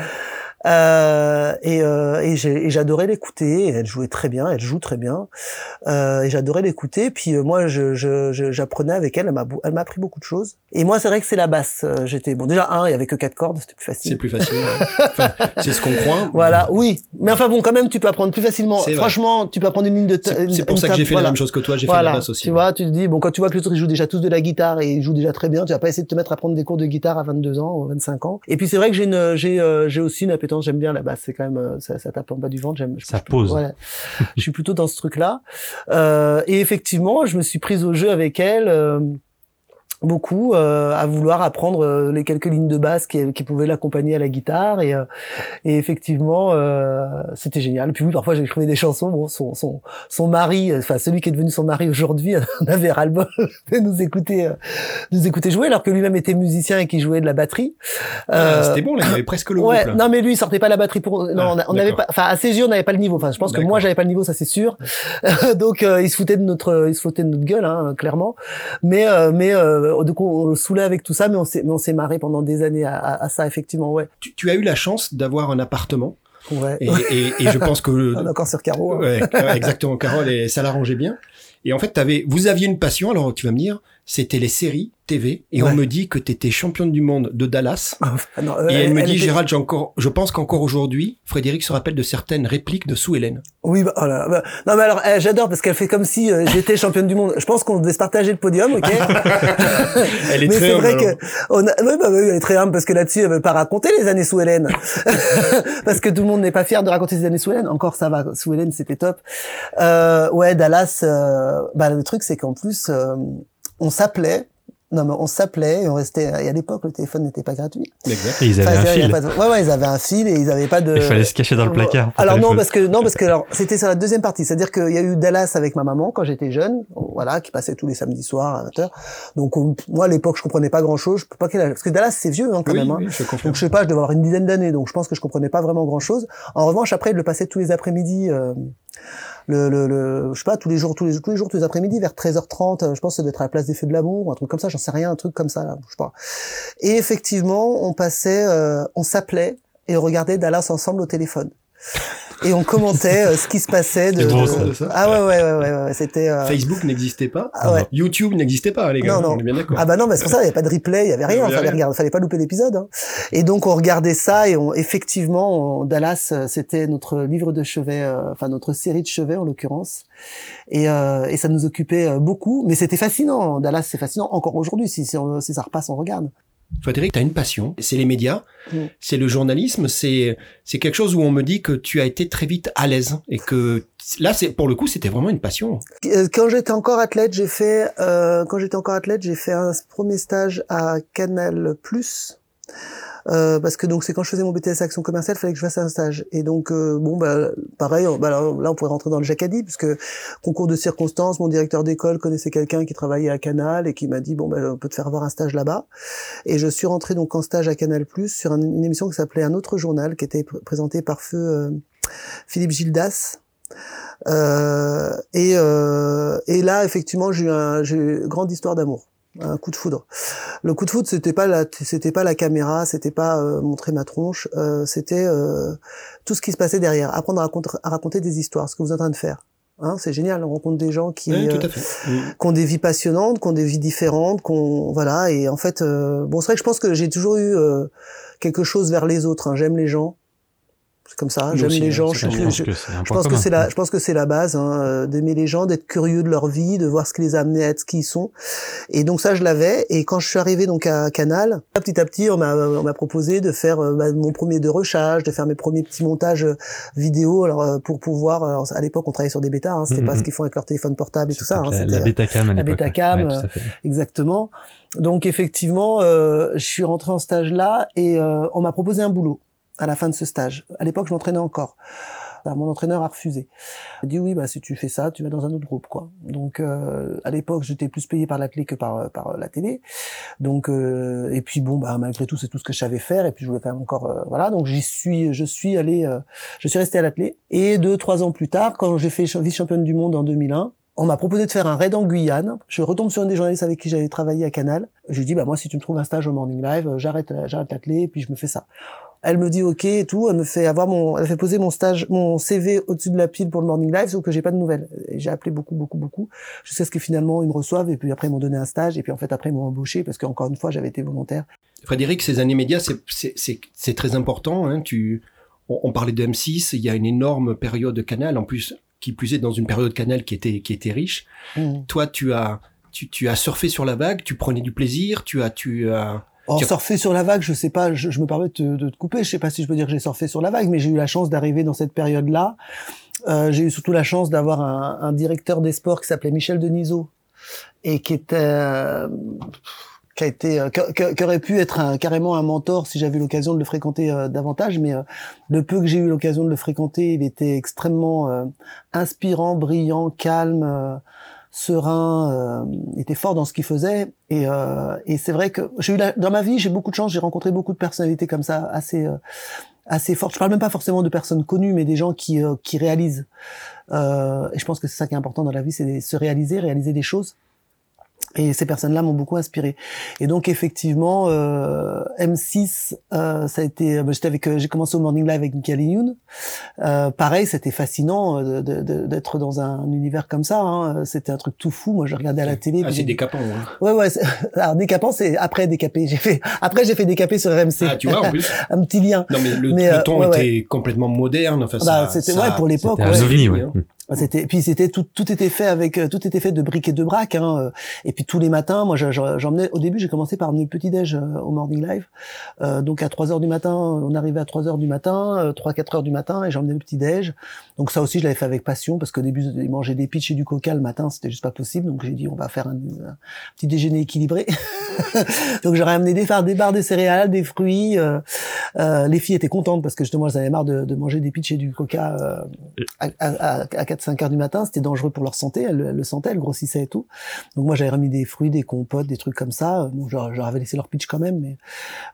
Euh, et, euh, et j'adorais l'écouter. Elle jouait très bien, elle joue très bien. Euh, et j'adorais l'écouter. Puis euh, moi, je, je, je- j'apprenais avec elle. Elle m'a, appris beaucoup de choses. Et moi, c'est vrai que c'est la basse. Euh, J'étais bon. Déjà un, il y avait que quatre cordes, c'était plus C'est facile. plus facile. ouais. Enfin, c'est ce qu'on croit. Voilà, oui. Mais enfin bon, quand même, tu peux apprendre plus facilement. C'est. Franchement, tu peux apprendre une ligne de. C'est c'est pour ça que j'ai fait voilà. la même chose que toi. J'ai fait la basse aussi. tu vois, tu te dis, bon, quand tu vois que les autres, ils jouent déjà tous de la guitare et ils jouent déjà très bien, tu vas pas essayer de te mettre à prendre des cours de guitare à 22 ans ou 25 ans. Et puis c'est vrai que j'ai euh, j'ai aussi une appétence, j'aime bien la basse, c'est quand même, euh, ça, ça tape en bas du ventre, j'aime. Ça je- pose. Ouais. je suis plutôt dans ce truc-là. Euh, et effectivement, je me suis prise au jeu avec elle. Beaucoup euh, à vouloir apprendre euh, les quelques lignes de basse qui, qui pouvaient l'accompagner à la guitare. Et, euh, et effectivement euh, c'était génial. Puis oui parfois j'écrivais des chansons. Bon son son son mari enfin celui qui est devenu son mari aujourd'hui avait ras le de nous écouter euh, nous écouter jouer alors que lui-même était musicien et qui jouait de la batterie. Ah, Euh, C'était bon, là, il avait presque le Ouais, groupe. là. non mais lui il sortait pas la batterie pour non Ah, on n'avait pas enfin à ses yeux on n'avait pas le niveau. Enfin je pense que moi j'avais pas le niveau ça c'est sûr. Donc euh, il se foutait de notre il se foutait de notre gueule hein, clairement. Mais euh, mais euh, du coup on le saoulait avec tout ça mais on s'est mais on s'est marré pendant des années à, à- à ça effectivement ouais Tu, tu as eu la chance d'avoir un appartement. ouais Et, et, et je pense que... on est encore sur Caro hein. Ouais, exactement, Carole, et ça l'arrangeait bien. Et en fait, avais, vous aviez une passion, alors tu vas me dire, c'était les séries TV, et Ouais. on me dit que tu étais championne du monde de Dallas. Ah non, euh, Et elle, me dit, était- Gérald, j'ai encore, je pense qu'encore aujourd'hui, Frédéric se rappelle de certaines répliques de Sue Hélène. Oui, bah, oh là bah, non mais alors eh, j'adore parce qu'elle fait comme si euh, j'étais championne du monde. Je pense qu'on devait se partager le podium, ok? Elle est Mais très c'est humble, vrai que on a, oui, bah, oui, elle est très humble parce que là-dessus elle veut pas raconter les années sous Hélène parce que tout le monde n'est pas fier de raconter les années sous Hélène. Encore ça va, sous Hélène c'était top. Euh, ouais, Dallas. euh, bah le truc c'est qu'en plus on s'appelait. Non mais on s'appelait et on restait. Et à l'époque le téléphone n'était pas gratuit. Exact. Et ils avaient Enfin, un il y avait fil. de- Ouais ouais ils avaient un fil et ils avaient pas de. Il fallait se cacher dans le placard. Alors non parce que non parce que alors c'était sur la deuxième partie, c'est-à-dire qu'il y a eu Dallas avec ma maman quand j'étais jeune, voilà, qui passait tous les samedis soirs à 20h. Donc on- moi à l'époque je comprenais pas grand-chose, je peux pas quel âge parce que Dallas c'est vieux hein, quand Oui, même. hein. oui, je. Donc je sais pas, je devais avoir une dizaine d'années, donc je pense que je comprenais pas vraiment grand-chose. En revanche après il le passait tous les après-midi. euh, le, le, le, je sais pas, tous les jours, tous les, tous les jours, tous les après-midi, vers 13h30, euh, je pense ça doit être à la place des Feux de l'amour, ou un truc comme ça, j'en sais rien, un truc comme ça, là, je sais pas. Et effectivement, on passait, euh, on s'appelait et on regardait Dallas ensemble au téléphone. Et on commentait euh, ce qui se passait de, ça. Ah ouais, ouais, ouais, ouais, ouais, c'était, euh, Facebook n'existait pas. ah ouais. YouTube n'existait pas, les gars. Non, non. On est bien d'accord. Ah bah non, mais c'est pour ça, il n'y avait pas de replay, il y avait rien, Il fallait regarder, fallait pas louper l'épisode. hein. Et donc on regardait ça et on, effectivement, on- Dallas, euh, c'était notre livre de chevet, euh, enfin notre série de chevet en l'occurrence, et, euh, et ça nous occupait beaucoup. Mais c'était fascinant, Dallas, c'est fascinant encore aujourd'hui. Si, si, on- si ça repasse, on regarde. Frédéric, tu as une passion, c'est les médias, c'est le journalisme, c'est c'est quelque chose où on me dit que tu as été très vite à l'aise et que là, c'est pour le coup, c'était vraiment une passion. Euh, Quand j'étais encore athlète, j'ai fait, euh, quand j'étais encore athlète, j'ai fait un premier stage à Canal Plus. Euh, parce que donc c'est quand je faisais mon BTS action commerciale, fallait que je fasse un stage. Et donc euh, bon bah pareil, bah, là, on pourrait rentrer dans le jacadi puisque concours de circonstances, mon directeur d'école connaissait quelqu'un qui travaillait à Canal et qui m'a dit bon bah on peut te faire avoir un stage là-bas. Et je suis rentré donc en stage à Canal Plus sur un- une émission qui s'appelait un autre journal qui était pr- présenté par feu euh, Philippe Gildas. Euh, et, euh, et là, effectivement, j'ai eu une grande histoire d'amour, un coup de foudre. Le coup de foudre, c'était pas la, c'était pas la caméra, c'était pas euh, montrer ma tronche, euh, c'était euh, tout ce qui se passait derrière, apprendre à raconter, à raconter des histoires, ce que vous êtes en train de faire. Hein, c'est génial, on rencontre des gens qui, Oui, euh. Mm. qui ont des vies passionnantes, qui ont des vies différentes, qu'on voilà. Et en fait, euh, bon, c'est vrai que je pense que j'ai toujours eu euh, quelque chose vers les autres. hein. J'aime les gens, c'est comme ça. J'aime les gens. Je, Je je- pense que c'est la, je pense que c'est la base hein, euh, d'aimer les gens, d'être curieux de leur vie, de voir ce qui les a amenés à être ce qu'ils sont. Et donc ça, je l'avais. Et quand je suis arrivé donc à Canal, petit à petit, on m'a, on m'a proposé de faire euh, bah, mon premier dérochage, de faire mes premiers petits montages euh, vidéo. Alors pour pouvoir, alors, à l'époque, on travaillait sur des bêtas. Hein, c'était pas Mhm. ce qu'ils font avec leur téléphone portable et tout ça. hein, la, la Betacam à la. Betacam, Ouais. Exactement. Donc effectivement, euh, je suis rentré en stage là et euh, on m'a proposé un boulot à la fin de ce stage. À l'époque, je m'entraînais encore. Mon entraîneur a refusé. Il a dit oui, bah si tu fais ça, tu vas dans un autre groupe, quoi. Donc euh, à l'époque, j'étais plus payé par l'athlé que par par la télé. Donc euh, et puis bon, bah malgré tout, c'est tout ce que je savais faire. Et puis je voulais même encore, euh, voilà. Donc j'y suis, je suis allé, euh, je suis resté à l'athlé. Et deux, trois ans plus tard, quand j'ai fait vice championne du monde en 2001. On m'a proposé de faire un raid en Guyane. Je retombe sur une des journalistes avec qui j'avais travaillé à Canal. Je lui dis, bah moi, si tu me trouves un stage au Morning Live, j'arrête, j'arrête l'athlé, et puis je me fais ça. Elle me dit OK et tout. Elle me fait avoir mon, elle fait poser mon stage, mon CV au-dessus de la pile pour le morning live, sauf que j'ai pas de nouvelles. J'ai appelé beaucoup, beaucoup, beaucoup, jusqu'à ce que finalement ils me reçoivent et puis après ils m'ont donné un stage et puis en fait après ils m'ont embauché parce qu'encore une fois j'avais été volontaire. Frédéric, ces années médias, c'est- c'est c'est- c'est très important. Hein. Tu, on, on parlait de M6, il y a une énorme période de Canal, en plus, qui plus est dans une période Canal qui était, qui était riche. Mm. Toi, tu as, tu, tu as surfé sur la vague, tu prenais du plaisir, tu as, tu as, As- surfer sur la vague, je sais pas, je, je me permets de te, de te couper, je sais pas si je peux dire que j'ai surfé sur la vague, mais j'ai eu la chance d'arriver dans cette période-là. Euh, j'ai eu surtout la chance d'avoir un, un directeur des sports qui s'appelait Michel Denisot et qui était euh, qui a été euh, qui, aurait pu être un, carrément un mentor si j'avais eu l'occasion de le fréquenter euh, davantage. Mais euh, le peu que j'ai eu l'occasion de le fréquenter il était extrêmement euh, inspirant brillant calme euh, serein euh, était fort dans ce qu'il faisait. Et, euh, et c'est vrai que j'ai eu la- dans ma vie j'ai beaucoup de chance j'ai rencontré beaucoup de personnalités comme ça assez euh, assez fortes. Je parle même pas forcément de personnes connues mais des gens qui euh, qui réalisent. Euh, et je pense que c'est ça qui est important dans la vie c'est de se réaliser réaliser des choses et ces personnes-là m'ont beaucoup inspiré. Et donc effectivement, euh, M6, euh, ça a été. bah, J'étais avec, euh, j'ai commencé au Morning Live avec Michael Youn. Euh, pareil, c'était fascinant euh, de- de- d'être dans un univers comme ça. hein. C'était un truc tout fou. Moi, je regardais à la télé. ah, c'est j'ai- décapant. Hein. Ouais, ouais. Alors décapant, c'est après décapé. J'ai fait. Après, j'ai fait décapé sur RMC. Ah, tu vois, en plus. un petit lien. Non, mais le, Mais, le euh, ton ouais, était complètement moderne. Enfin, Bah, c'était ouais pour l'époque. Ouais. C'était puis c'était tout tout était fait avec euh, tout était fait de briques et de braques hein. euh, et puis tous les matins moi je- je- j'emmenais au début j'ai commencé par emmener le petit déj euh, au morning live. Euh, donc à 3 heures du matin on arrivait à 3 heures du matin euh, 3 4 heures du matin et j'emmenais le petit déj. Donc ça aussi je l'avais fait avec passion parce qu'au début manger des pitchs et du coca le matin c'était juste pas possible. Donc j'ai dit on va faire un, petit déjeuner équilibré. Donc j'aurais amené des phares des barres de céréales des fruits euh, euh, les filles étaient contentes parce que justement elles avaient marre de, de manger des pitchs et du coca euh, à, à, à 4-5 heures du matin, c'était dangereux pour leur santé, elles, elles le sentaient, elles grossissaient et tout. Donc moi j'avais remis des fruits, des compotes, des trucs comme ça. Bon, avais laissé leur pitch quand même, mais,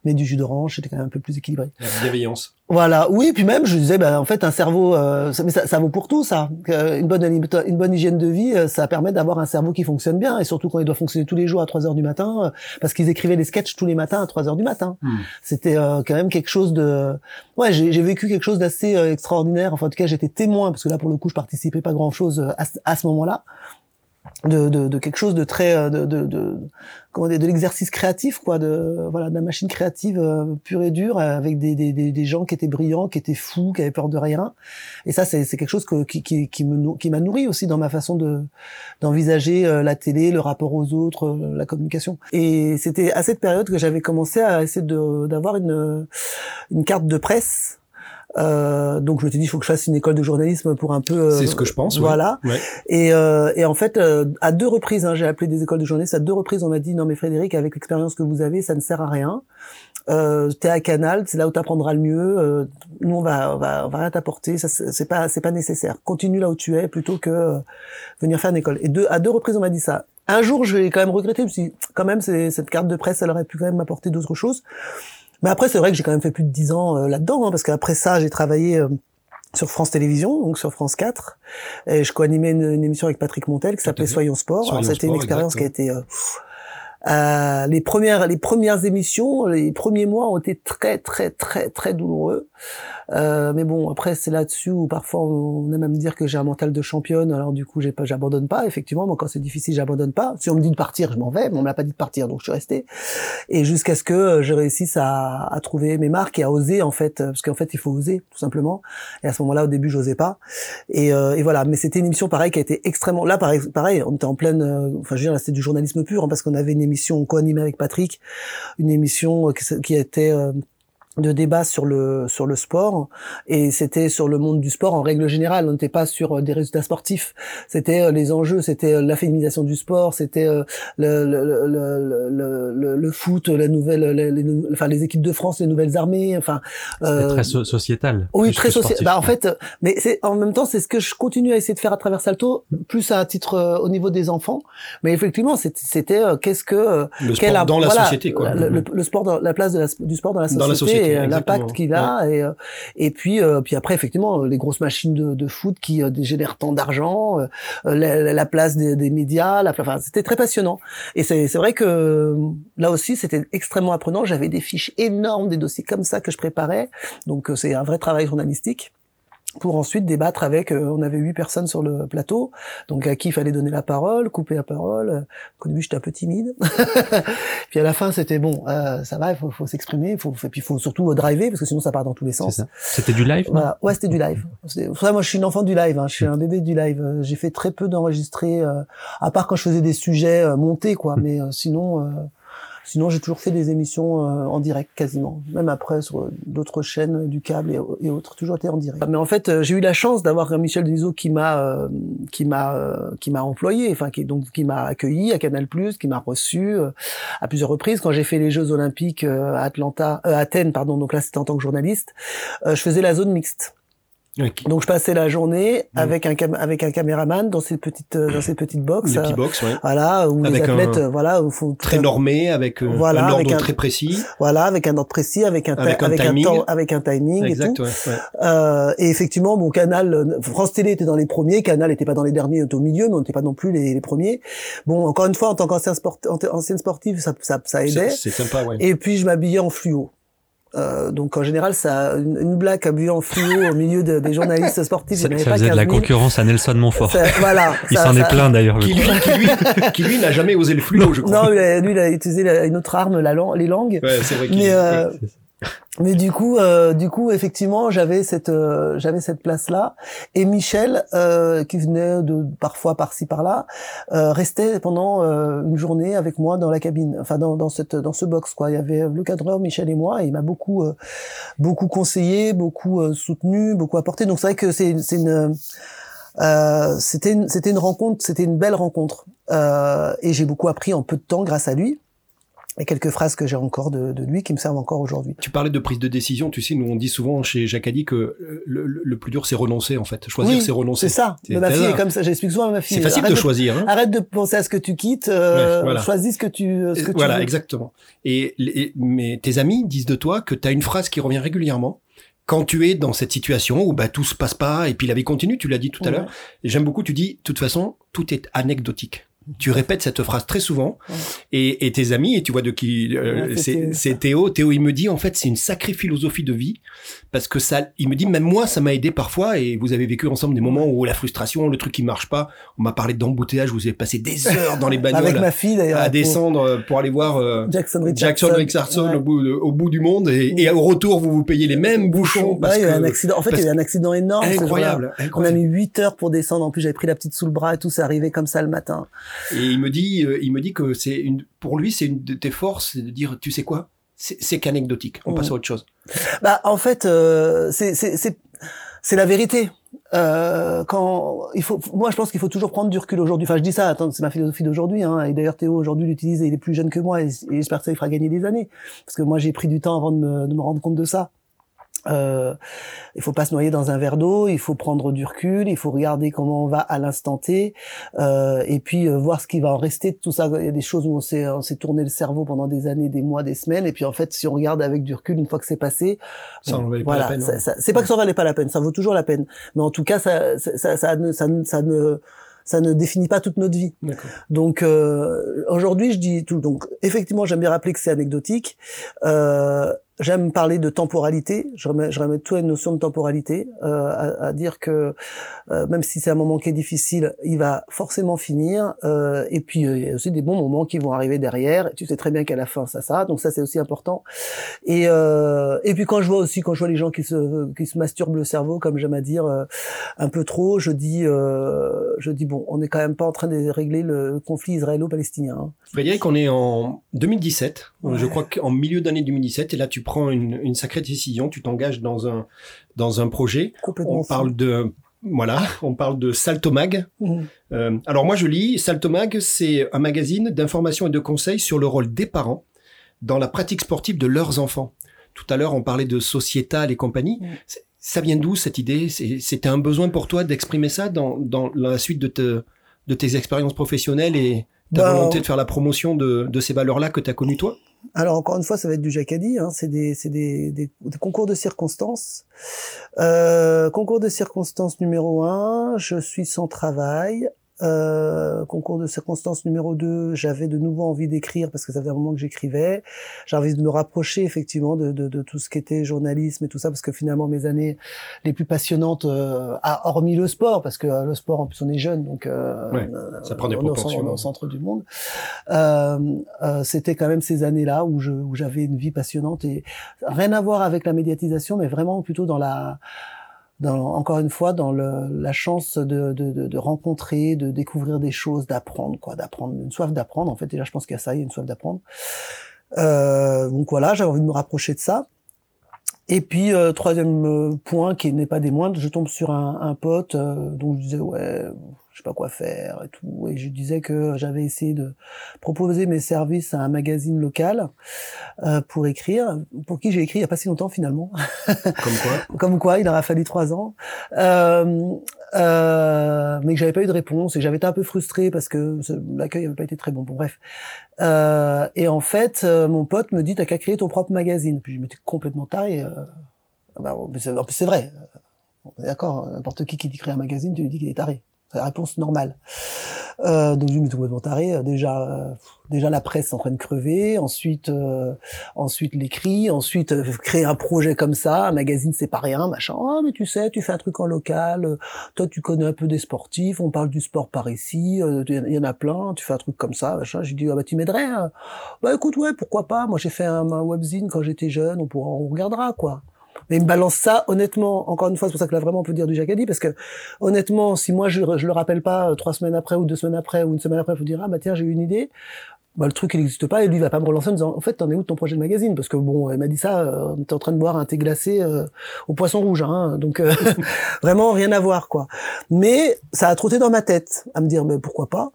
mais du jus d'orange, c'était quand même un peu plus équilibré. La bienveillance. Voilà, oui, puis même je disais, ben en fait un cerveau, euh, ça, mais ça, ça vaut pour tout ça. Une bonne une bonne hygiène de vie, euh, ça permet d'avoir un cerveau qui fonctionne bien, et surtout quand il doit fonctionner tous les jours à 3 heures du matin, euh, parce qu'ils écrivaient des sketchs tous les matins à 3 heures du matin. Hmm. C'était euh, quand même quelque chose de, ouais, j'ai vécu quelque chose d'assez euh, extraordinaire. Enfin, en tout cas, j'étais témoin parce que là, pour le coup, je participais pas grand chose à, ce- à ce moment-là. De, de, de quelque chose de très euh, de, de, de comment dire de l'exercice créatif quoi de voilà de la machine créative euh, pure et dure avec des, des, des, gens qui étaient brillants qui étaient fous qui avaient peur de rien. Et ça c'est quelque chose que, qui qui qui me qui m'a nourri aussi dans ma façon de d'envisager euh, la télé le rapport aux autres la communication. Et c'était à cette période que j'avais commencé à essayer d'avoir une une carte de presse euh, donc je me suis dit il faut que je fasse une école de journalisme pour un peu euh, C'est ce que je pense. voilà Ouais. et, euh, et en fait, euh, à deux reprises, hein, j'ai appelé des écoles de journalistes. À deux reprises, on m'a dit non mais Frédéric, avec l'expérience que vous avez, ça ne sert à rien. Euh, T'es à Canal, c'est là où t'apprendras le mieux. Euh, nous, on va, on va, on va rien t'apporter. Ça, c'est pas, c'est pas nécessaire. Continue là où tu es plutôt que venir faire une école. Et deux, à deux reprises, on m'a dit ça. Un jour, je vais quand même regretter. Suis dit, quand même, cette carte de presse, elle aurait pu quand même m'apporter d'autres choses. Mais après, c'est vrai que j'ai quand même fait plus de dix ans euh, là-dedans, hein, parce qu'après ça, j'ai travaillé euh, sur France Télévisions, donc sur France 4, et je co-animais une, une émission avec Patrick Montel qui s'appelait. Soyons Sport. Soyons Alors, C'était une expérience qui a été euh, euh, les premières les premières émissions, les premiers mois ont été très très très très douloureux. Euh, mais bon, après c'est là-dessus où parfois on aime à me dire que j'ai un mental de championne. Alors du coup, j'abandonne pas. Effectivement, moi quand c'est difficile, j'abandonne pas. Si on me dit de partir, je m'en vais. Mais on me l'a pas dit de partir, donc je suis resté. Et jusqu'à ce que je réussisse à, à trouver mes marques et à oser en fait, parce qu'en fait il faut oser tout simplement. Et à ce moment-là, au début, j'osais pas. Et, euh, et voilà. Mais c'était une émission pareil qui a été extrêmement. Là, pareil, pareil on était en pleine. euh, Enfin, je veux dire, c'était du journalisme pur hein, parce qu'on avait une émission co-animée avec Patrick, une émission euh, qui, qui était euh, de débat sur le sur le sport et c'était sur le monde du sport en règle générale on n'était pas sur euh, des résultats sportifs c'était euh, les enjeux c'était euh, la féminisation du sport c'était euh, le, le, le, le, le, foot la nouvelle les, enfin les équipes de France les nouvelles armées enfin C'était euh, très so- sociétal. oui, très sportif. Bah en fait, mais c'est en même temps c'est ce que je continue à essayer de faire à travers Salto, plus à titre euh, au niveau des enfants. Mais effectivement, c'était c'était, euh, qu'est-ce que euh, Le sport dans la société, quoi. Le, le- le sport, dans, la place de la- du sport dans la société, Dans la société, et euh, l'impact qu'il a et euh, et puis euh, puis après effectivement les grosses machines de, de foot qui euh, génèrent tant d'argent, euh, la, la place des, des médias, la, enfin c'était très passionnant. Et c'est c'est vrai que euh, là aussi c'était extrêmement apprenant. J'avais des fiches énormes, des dossiers comme ça que je préparais, donc euh, c'est un vrai travail journalistique pour ensuite débattre avec, euh, on avait huit personnes sur le plateau, donc à qui il fallait donner la parole, couper la parole. Au début, j'étais un peu timide. puis à la fin, c'était bon, euh, ça va, il faut, faut s'exprimer, faut, et puis il faut surtout driver, parce que sinon ça part dans tous les sens. C'était du live, Voilà. Ouais, c'était du live. Ça, moi, je suis une enfant du live. Hein. Je suis un bébé du live. Euh, J'ai fait très peu d'enregistrés, euh, à part quand je faisais des sujets euh, montés, quoi. Mais euh, sinon, euh, sinon, j'ai toujours fait des émissions euh, en direct, quasiment. Même après sur d'autres chaînes du câble et, autres, toujours été en direct. Mais en fait, euh, j'ai eu la chance d'avoir Michel Denisot qui m'a, euh, qui m'a, qui m'a employé, enfin, qui donc qui m'a accueilli à Canal+, qui m'a reçu à plusieurs reprises quand j'ai fait les Jeux Olympiques à Atlanta, euh, Athènes, pardon. Donc là, c'était en tant que journaliste. Je faisais la zone mixte. Donc je passais la journée Mhm. avec un cam- avec un caméraman dans ces petites euh, dans ces petites box. Euh, box, ouais. voilà où Avec les athlètes un- euh, voilà où faut Très normé, avec euh, Voilà, un ordre avec un- très précis. voilà avec un ordre précis avec un Avec un avec un timing. temps avec un timing et tout. ouais. ouais. Euh, et effectivement mon canal France Télé était dans les premiers, Canal était pas dans les derniers, était au milieu mais on n'était pas non plus les, les premiers. Bon encore une fois en tant qu'ancien sport ancienne sportive ça ça, ça aidait. C'est sympa, ouais. Et puis je m'habillais en fluo. Euh, donc en général, ça, une, une blague habillée en fluo au milieu de- des journalistes sportifs, il Ça, ça pas faisait 15 de la 000. concurrence à Nelson Montfort. Ça- voilà. Il s'en est plein d'ailleurs. Qui qui lui, qui lui n'a jamais osé le fluo, je crois. Non, lui, il a- lui, il a utilisé la- une autre arme, la les langues. Ouais, c'est vrai Mais, euh. Mais du coup, euh, du coup, effectivement, j'avais cette, euh, j'avais cette place-là. Et Michel, euh, qui venait de parfois par-ci par-là, euh, restait pendant euh, une journée avec moi dans la cabine, enfin dans, dans cette, dans ce box quoi. Il y avait le cadreur Michel et moi, et il m'a beaucoup, euh, beaucoup conseillé, beaucoup euh, soutenu, beaucoup apporté. Donc c'est vrai que c'est, c'est une euh, c'était c'était une rencontre, c'était une belle rencontre, euh, et j'ai beaucoup appris en peu de temps grâce à lui. Et quelques phrases que j'ai encore de, de lui qui me servent encore aujourd'hui. Tu parlais de prise de décision, tu sais, nous on dit souvent chez Jacques Addy que euh, le, le- le plus dur c'est renoncer en fait. Choisir Oui, c'est renoncer. C'est ça. C'est- Mais ma fille est comme ça. J'explique souvent à ma fille. C'est facile de choisir. Hein Arrête de penser à ce que tu quittes. euh, Ouais, voilà. Choisis ce que tu, ce que tu voilà, veux. exactement. Et, mais tes amis disent de toi que tu as une phrase qui revient régulièrement quand tu es dans cette situation où bah, tout se passe pas et puis la vie continue, tu l'as dit tout à l'heure. J'aime beaucoup, tu dis, de toute façon, tout est anecdotique. Tu répètes cette phrase très souvent Ouais. et, et tes amis, et tu vois de qui euh, Ouais, c'est Théo. Théo, il me dit en fait c'est une sacrée philosophie de vie parce que ça, il me dit même moi ça m'a aidé parfois et vous avez vécu ensemble des moments où la frustration, le truc qui marche pas. On m'a parlé d'embouteillage, vous avez passé des heures dans les bagnoles Avec ma fille d'ailleurs. à descendre pour aller voir euh, Jackson Richardson. Jackson Richardson Ouais. au, bout de- au bout du monde et, et au retour vous vous payez les mêmes bouchons parce il y a un accident. En fait, il y a eu un accident énorme. jour-là. incroyable, On a incroyable. mis 8 heures pour descendre. En plus, j'avais pris la petite sous le bras et tout. C'est arrivé comme ça le matin. Et il me dit, euh, il me dit que c'est une, pour lui, c'est une de tes forces, c'est de dire, tu sais quoi, c'est c'est qu'anecdotique. On Mhm. passe à autre chose. Bah, en fait, euh, c'est c'est c'est c'est la vérité. Euh, quand il faut, moi, je pense qu'il faut toujours prendre du recul aujourd'hui. Enfin, je dis ça. Attends, c'est ma philosophie d'aujourd'hui. Hein, et d'ailleurs, Théo aujourd'hui l'utilise et il est plus jeune que moi. Et, et j'espère que ça lui fera gagner des années. Parce que moi, j'ai pris du temps avant de me, de me rendre compte de ça. Euh, il faut pas se noyer dans un verre d'eau, il faut prendre du recul, il faut regarder comment on va à l'instant T, euh, et puis euh, voir ce qui va en rester de tout ça. Il y a des choses où on s'est on s'est tourné le cerveau pendant des années, des mois, des semaines, et puis en fait, si on regarde avec du recul, une fois que c'est passé, Ça en valait pas voilà, la peine, ça- hein. ça- c'est pas que ça en valait pas la peine, ça vaut toujours la peine, mais en tout cas, ça ça ça, ça ne ça ne ça ne ça ne définit pas toute notre vie. D'accord. Donc euh, aujourd'hui, je dis tout. Donc effectivement, j'aime bien rappeler que c'est anecdotique. Euh, j'aime parler de temporalité. Je remets, je remets tout à une notion de temporalité, euh, à, à dire que euh, même si c'est un moment qui est difficile, il va forcément finir. Euh, et puis euh, il y a aussi des bons moments qui vont arriver derrière. Tu sais très bien qu'à la fin, ça, ça. Donc ça, c'est aussi important. Et euh, et puis quand je vois aussi, quand je vois les gens qui se qui se masturbent le cerveau, comme j'aime à dire, euh, un peu trop, je dis euh, je dis bon, on n'est quand même pas en train de régler le conflit israélo-palestinien. hein. Frédéric, on est en 2017. Ouais. Je crois qu'en milieu d'année 2017, et là, tu prends une, une sacrée décision. Tu t'engages dans un, dans un projet. On parle de, voilà, on parle de Saltomag. Mhm. Euh, alors moi, je lis Saltomag, c'est un magazine d'information et de conseils sur le rôle des parents dans la pratique sportive de leurs enfants. Tout à l'heure, on parlait de sociétal et compagnie. Mm. C'est- Ça vient d'où cette idée? C'était un besoin pour toi d'exprimer ça dans, dans la suite de, te, de tes expériences professionnelles et ta Bah, volonté de faire la promotion de, de ces valeurs-là que tu as connues toi? Alors encore une fois, ça va être du Jacadi, hein, c'est des, concours de circonstances. Euh, concours de circonstances numéro un, je suis sans travail. Euh, concours de circonstances numéro 2, j'avais de nouveau envie d'écrire parce que ça faisait un moment que j'écrivais. J'avais envie de me rapprocher effectivement de, de, de, tout ce qui était journalisme et tout ça parce que finalement mes années les plus passionnantes, euh, hormis le sport, parce que euh, le sport en plus on est jeune donc euh, ouais, ça prend des on proportions. Au centre du monde. Euh, C'était quand même ces années-là où je où j'avais une vie passionnante et rien à voir avec la médiatisation, mais vraiment plutôt dans la encore une fois, dans le, la chance de, de, de, de, rencontrer, de découvrir des choses, d'apprendre, quoi, d'apprendre, une soif d'apprendre. En fait, déjà, je pense qu'il y a ça, il y a une soif d'apprendre. Euh, donc voilà, j'avais envie de me rapprocher de ça. Et puis euh, troisième euh, point qui n'est pas des moindres, je tombe sur un, un pote euh, dont je disais ouais, je sais pas quoi faire et tout, et je disais que j'avais essayé de proposer mes services à un magazine local euh, pour écrire, pour qui j'ai écrit il y a pas si longtemps finalement. Comme quoi Comme quoi, il aura fallu trois ans. Euh, euh, mais que j'avais pas eu de réponse et j'avais été un peu frustré parce que l'accueil avait pas été très bon. Bon bref. Euh, et en fait, euh, mon pote me dit t'as qu'à créer ton propre magazine. Puis je m'étais complètement taré. Euh, bah, en plus c'est vrai. D'accord, n'importe qui qui dit créer un magazine, tu lui dis qu'il est taré. La réponse normale. Euh, donc je me complètement taré. Déjà, euh, déjà la presse en train de crever. Ensuite, euh, ensuite l'écrit. Ensuite euh, créer un projet comme ça, un magazine c'est pas rien, machin. Ah mais tu sais, tu fais un truc en local. euh, toi tu connais un peu des sportifs. On parle du sport par ici. euh, Il y en a plein. Tu fais un truc comme ça, machin. J'ai dit ah bah tu m'aiderais. hein. Bah écoute ouais pourquoi pas. Moi j'ai fait un, un webzine quand j'étais jeune. On pourra, on regardera quoi. Mais il me balance ça, honnêtement, encore une fois, c'est pour ça que là vraiment on peut dire du Jacadi, parce que honnêtement, si moi je, le rappelle pas euh, trois semaines après ou deux semaines après ou une semaine après, il faut dire ah bah tiens j'ai eu une idée, bah le truc il n'existe pas et lui il va pas me relancer en disant en fait t'en es où de ton projet de magazine? Parce que bon il m'a dit ça, euh, était en train de boire un thé glacé euh, au poisson rouge, hein, donc euh, vraiment rien à voir quoi. Mais ça a trotté dans ma tête à me dire mais pourquoi pas?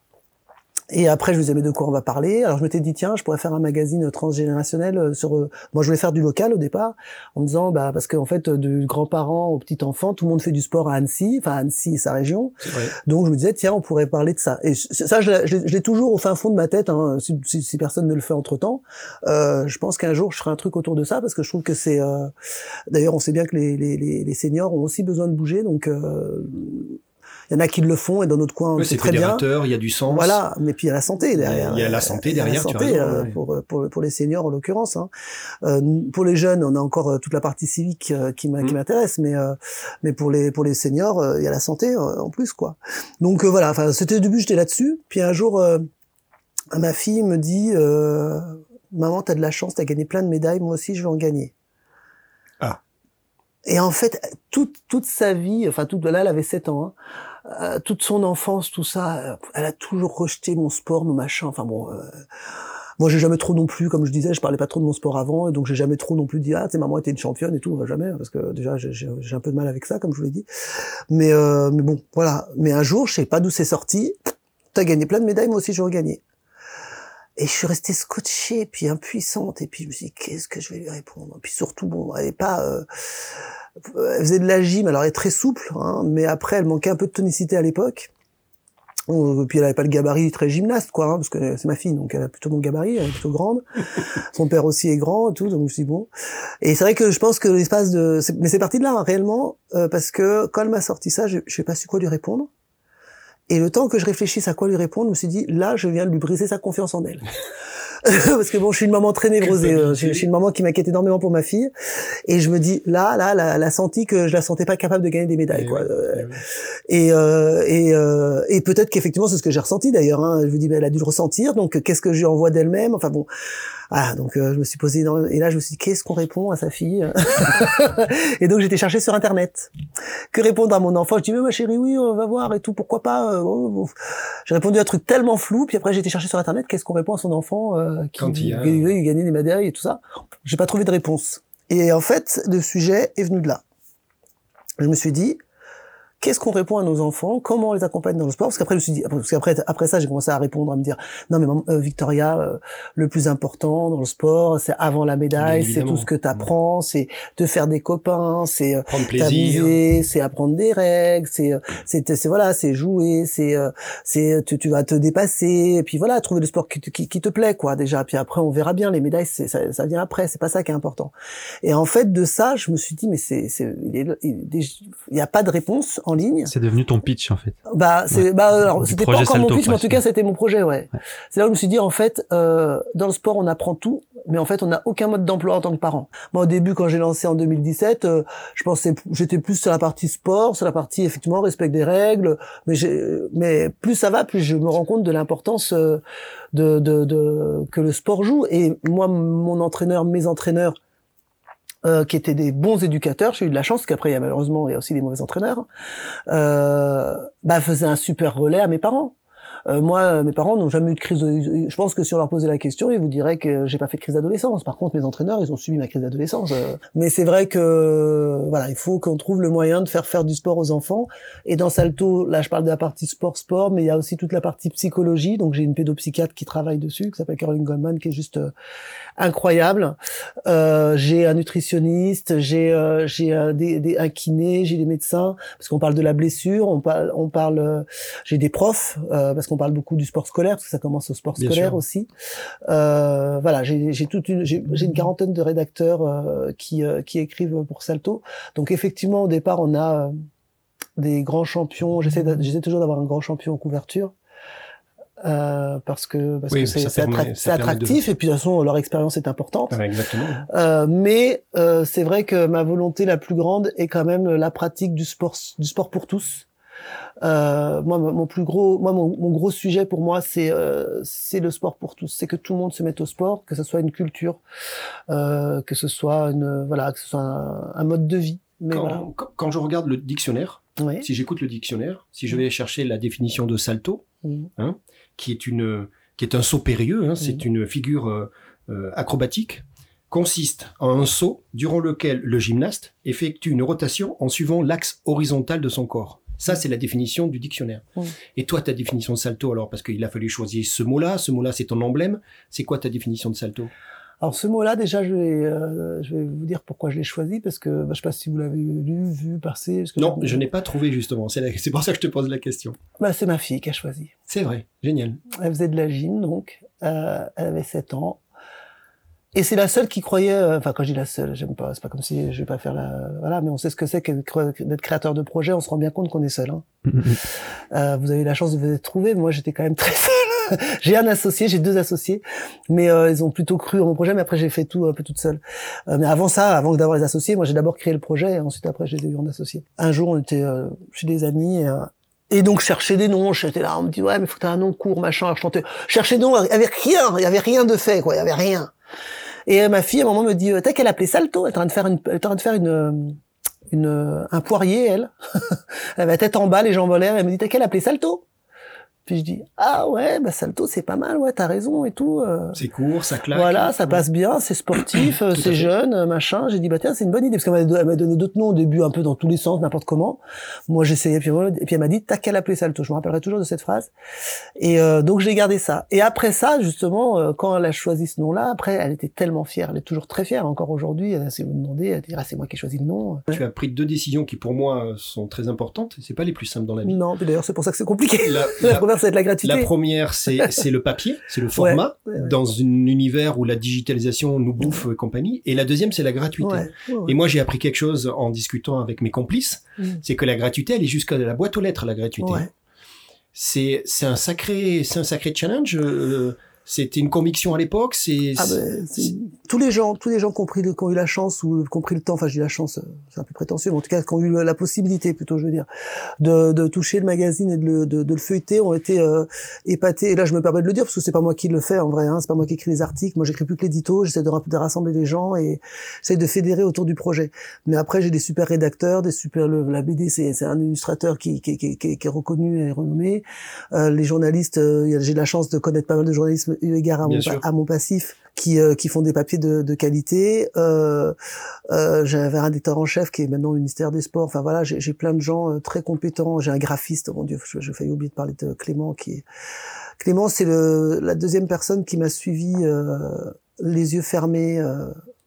Et après, je me disais, mais de quoi on va parler? Alors, je m'étais dit, tiens, je pourrais faire un magazine transgénérationnel euh, sur... euh, Moi, je voulais faire du local au départ, en me disant, bah, parce qu'en fait, de grands-parents aux petits-enfants, tout le monde fait du sport à Annecy, enfin, Annecy et sa région. Ouais. Donc, je me disais, tiens, on pourrait parler de ça. Et ça, je l'ai- je l'ai je l'ai toujours au fin fond de ma tête, hein, si, si- si personne ne le fait entre-temps. Euh, je pense qu'un jour, je ferai un truc autour de ça, parce que je trouve que c'est... euh, D'ailleurs, on sait bien que les, les, les, les seniors ont aussi besoin de bouger, donc... euh, Il y en a qui le font, et dans notre coin, on sait c'est très bien. il y a du sens. Voilà, mais puis il y a la santé derrière. Il y a la santé Il y a derrière, la tu as santé raison, euh, ouais. pour, pour, pour les seniors en l'occurrence. Hein. Euh, pour les jeunes, on a encore euh, toute la partie civique euh, qui Mm. m'intéresse, mais euh, mais pour les pour les seniors, euh, il y a la santé euh, en plus quoi. Donc euh, voilà, enfin c'était au début j'étais là-dessus. Puis un jour, euh, ma fille me dit, euh, maman t'as de la chance, t'as gagné plein de médailles, moi aussi je vais en gagner. Ah. Et en fait, toute toute sa vie, enfin toute là, elle avait 7 ans. Hein, euh, toute son enfance, tout ça, euh, elle a toujours rejeté mon sport, mon machin. Enfin bon, euh, moi j'ai jamais trop non plus, comme je disais, je parlais pas trop de mon sport avant, et donc j'ai jamais trop non plus dit ah sais maman était une championne et tout, bah, jamais, parce que déjà j'ai- un peu de mal avec ça, comme je vous l'ai dit. Mais euh, mais bon, voilà. Mais un jour, je sais pas d'où c'est sorti. T'as gagné plein de médailles, moi aussi en gagner. Et je suis restée scotchée, puis impuissante, et puis je me suis dit, qu'est-ce que je vais lui répondre? Puis surtout, bon, elle est pas... euh, elle faisait de la gym, alors elle est très souple, hein, mais après, elle manquait un peu de tonicité à l'époque. Puis elle avait pas le gabarit très gymnaste, quoi, hein, parce que c'est ma fille, donc elle a plutôt mon gabarit, elle est plutôt grande. Son père aussi est grand, et tout, donc je me suis dit, bon. Et c'est vrai que je pense que l'espace de... Mais c'est parti de là, hein, réellement, euh, parce que quand elle m'a sorti ça, je n'ai pas su quoi lui répondre. Et le temps que je réfléchisse à quoi lui répondre, je me suis dit, là, je viens de lui briser sa confiance en elle. Parce que bon, je suis une maman très névrosée. euh, Je je suis une maman qui m'inquiète énormément pour ma fille. Et je me dis, là, là, là, elle a senti que je la sentais pas capable de gagner des médailles, Eh quoi. Euh, eh oui. Et, euh, et, euh, et peut-être qu'effectivement, c'est ce que j'ai ressenti d'ailleurs. Hein. Je me dis, ben, elle a dû le ressentir. Donc, qu'est-ce que je lui envoie d'elle-même? Enfin bon, voilà. Donc, euh, je me suis posé dans... et là, je me suis dit, qu'est-ce qu'on répond à sa fille? Et donc, j'étais chercher sur Internet. Que répondre à mon enfant? Je dis, mais ma chérie, oui, on va voir et tout. Pourquoi pas? Euh, oh, oh. J'ai répondu à un truc tellement flou. Puis après, j'ai été chercher sur Internet. Qu'est-ce qu'on répond à son enfant? Euh, qui il a- gagner des médailles et tout ça J'ai pas trouvé de réponse. Et en fait, le sujet est venu de là. Je me suis dit, qu'est-ce qu'on répond à nos enfants, comment on les accompagne dans le sport. Parce qu'après, je me suis dit, parce qu'après, après ça, j'ai commencé à répondre, à me dire, non mais euh, Victoria, euh, le plus important dans le sport, c'est avant la médaille, c'est tout ce que tu apprends, c'est de faire des copains, c'est euh, plaisir, c'est apprendre des règles, c'est c'est voilà, c'est jouer, c'est c'est tu, tu, vas te dépasser, et puis voilà, trouver le sport qui, qui, qui, te plaît quoi déjà. Puis après, on verra bien les médailles, ça, ça vient après, c'est pas ça qui est important. Et en fait, de ça, je me suis dit, mais c'est il, il, il y a pas de réponse en ligne. C'est devenu ton pitch en fait. Bah c'est bah alors c'était pas encore mon pitch, mais en tout cas c'était mon projet, ouais. C'est là où je me suis dit en fait euh, dans le sport on apprend tout, mais en fait on n'a aucun mode d'emploi en tant que parent. Moi au début quand j'ai lancé en 2017, euh, je pensais j'étais plus sur la partie sport, sur la partie effectivement respect des règles, mais mais plus ça va, plus je me rends compte de l'importance euh, de, de, de que le sport joue. Et moi mon entraîneur, mes entraîneurs euh, qui étaient des bons éducateurs. J'ai eu de la chance, qu'après, il y a malheureusement, il y a aussi des mauvais entraîneurs. Euh, bah, faisaient un super relais à mes parents. Euh, moi, mes parents n'ont jamais eu de crise. Je pense que si on leur posait la question, ils vous diraient que j'ai pas fait de crise d'adolescence. Par contre, mes entraîneurs, ils ont subi ma crise d'adolescence. Euh. Mais c'est vrai que voilà, il faut qu'on trouve le moyen de faire faire du sport aux enfants. Et dans Salto, là, je parle de la partie sport-sport, mais il y a aussi toute la partie psychologie. Donc, j'ai une pédopsychiatre qui travaille dessus, qui s'appelle Caroline Goldman, qui est juste euh, incroyable. Euh, j'ai un nutritionniste, j'ai euh, j'ai un kiné, j'ai des médecins parce qu'on parle de la blessure, on parle on parle j'ai des profs parce qu'on parle beaucoup du sport scolaire parce que ça commence au sport scolaire aussi. Euh, voilà, j'ai toute une j'ai une quarantaine de rédacteurs euh, qui euh, qui écrivent pour Salto. Donc effectivement au départ on a des grands champions. J'essaie toujours d'avoir un grand champion en couverture. Euh, parce que parce que c'est attractif et puis de toute façon leur expérience est importante. exactement. Euh, mais euh, c'est vrai que ma volonté la plus grande est quand même la pratique du sport du sport pour tous. Euh, moi, mon plus gros, moi, mon, mon gros sujet pour moi, c'est euh, c'est le sport pour tous. C'est que tout le monde se mette au sport, que ce soit une culture, euh, que ce soit une voilà, que ce soit un, mode de vie. Mais quand, voilà. quand, je regarde le dictionnaire, si j'écoute le dictionnaire, si je vais chercher la définition de salto, hein, qui est une qui est un saut périlleux, hein, c'est une figure euh, acrobatique consiste en un saut durant lequel le gymnaste effectue une rotation en suivant l'axe horizontal de son corps. Ça, c'est la définition du dictionnaire. Et toi, ta définition de salto, alors, parce qu'il a fallu choisir ce mot-là, ce mot-là, c'est ton emblème. C'est quoi ta définition de salto? Alors ce mot-là, déjà, je vais, euh, je vais vous dire pourquoi je l'ai choisi, parce que bah, je sais pas si vous l'avez lu, vu, passer. non, je n'ai pas trouvé justement. C'est pour ça que je te pose la question. Bah, c'est ma fille qui a choisi. C'est vrai, génial. Elle faisait de la gym, donc euh, elle avait 7 ans. Et c'est la seule qui croyait, euh, enfin quand je dis la seule, j'aime pas, c'est pas comme si je vais pas faire la, voilà, mais on sait ce que c'est d'être créateur de projet, on se rend bien compte qu'on est seul. Hein. euh, vous avez eu la chance de vous être trouvé, moi j'étais quand même très seul. j'ai un associé, j'ai deux associés, mais euh, ils ont plutôt cru en mon projet, mais après j'ai fait tout un peu toute seule. Euh, mais avant ça, avant d'avoir les associés, moi j'ai d'abord créé le projet, et ensuite après j'ai eu en associé. Un jour on était chez des amis. Et, et donc chercher des noms, j'étais là, on me dit ouais mais faut que t'aies un nom court, machin, je chantais, chercher des noms, il y avait rien, il y avait rien de fait quoi, il y avait rien. Et ma fille, à un moment, me dit, euh, t'as qu'elle appelait Salto. Elle est en train de faire une, elle est en train de faire une, euh, une, euh, un poirier, elle. elle avait la tête en bas, les jambes en. Elle me dit, t'as qu'elle appelait Salto. Puis je dis ah ouais bah salto c'est pas mal ouais t'as raison et tout. Euh. C'est court ça claque. Voilà ça passe bien c'est sportif euh, c'est jeune euh, machin j'ai dit bah tiens c'est une bonne idée parce qu'elle m'a donné d'autres noms au début un peu dans tous les sens n'importe comment. Moi j'essayais puis voilà, et puis elle m'a dit t'as qu'à l'appeler salto je me rappellerai toujours de cette phrase et donc j'ai gardé ça et après ça justement quand elle a choisi ce nom là après elle était tellement fière elle est toujours très fière encore aujourd'hui si vous me demandez elle dira c'est moi qui ai choisi le nom. Tu as pris deux décisions qui pour moi sont très importantes c'est pas les plus simples dans la vie. Non d'ailleurs c'est pour ça que c'est compliqué. La, la gratuité. La première, c'est le papier, c'est le format, dans un univers où la digitalisation nous bouffe et compagnie. Et la deuxième, c'est la gratuité. Et moi, j'ai appris quelque chose en discutant avec mes complices, mm. c'est que la gratuité, elle est jusqu'à la boîte aux lettres, la gratuité. C'est un sacré, c'est un sacré challenge. Euh, c'était une conviction à l'époque. C'est ah ben, tous les gens, tous les gens qui ont, pris, qui ont eu la chance ou qui ont pris le temps. Enfin, dis la chance, c'est un peu prétentieux, mais en tout cas, qui ont eu la possibilité, plutôt, je veux dire, de, de toucher le magazine et de le, de, de le feuilleter, ont été euh, épatés. Et là, je me permets de le dire parce que c'est pas moi qui le fais en vrai. Hein, c'est pas moi qui écris les articles. Moi, j'écris plus que l'édito. J'essaie de, de, rassembler les gens et j'essaie de fédérer autour du projet. Mais après, j'ai des super rédacteurs, des super. Le, la BD, c'est un illustrateur qui, qui, qui, qui, est reconnu et renommé. Euh, les journalistes, euh, j'ai la chance de connaître pas mal de journalistes eu égard à, mon, à mon, passif, qui, euh, qui font des papiers de, de qualité. Euh, euh, J'avais un rédacteur en chef qui est maintenant au ministère des Sports. Enfin voilà, j'ai plein de gens euh, très compétents. J'ai un graphiste, oh mon Dieu, je, je failli oublier de parler de Clément. qui Clément, c'est la deuxième personne qui m'a suivi les yeux fermés.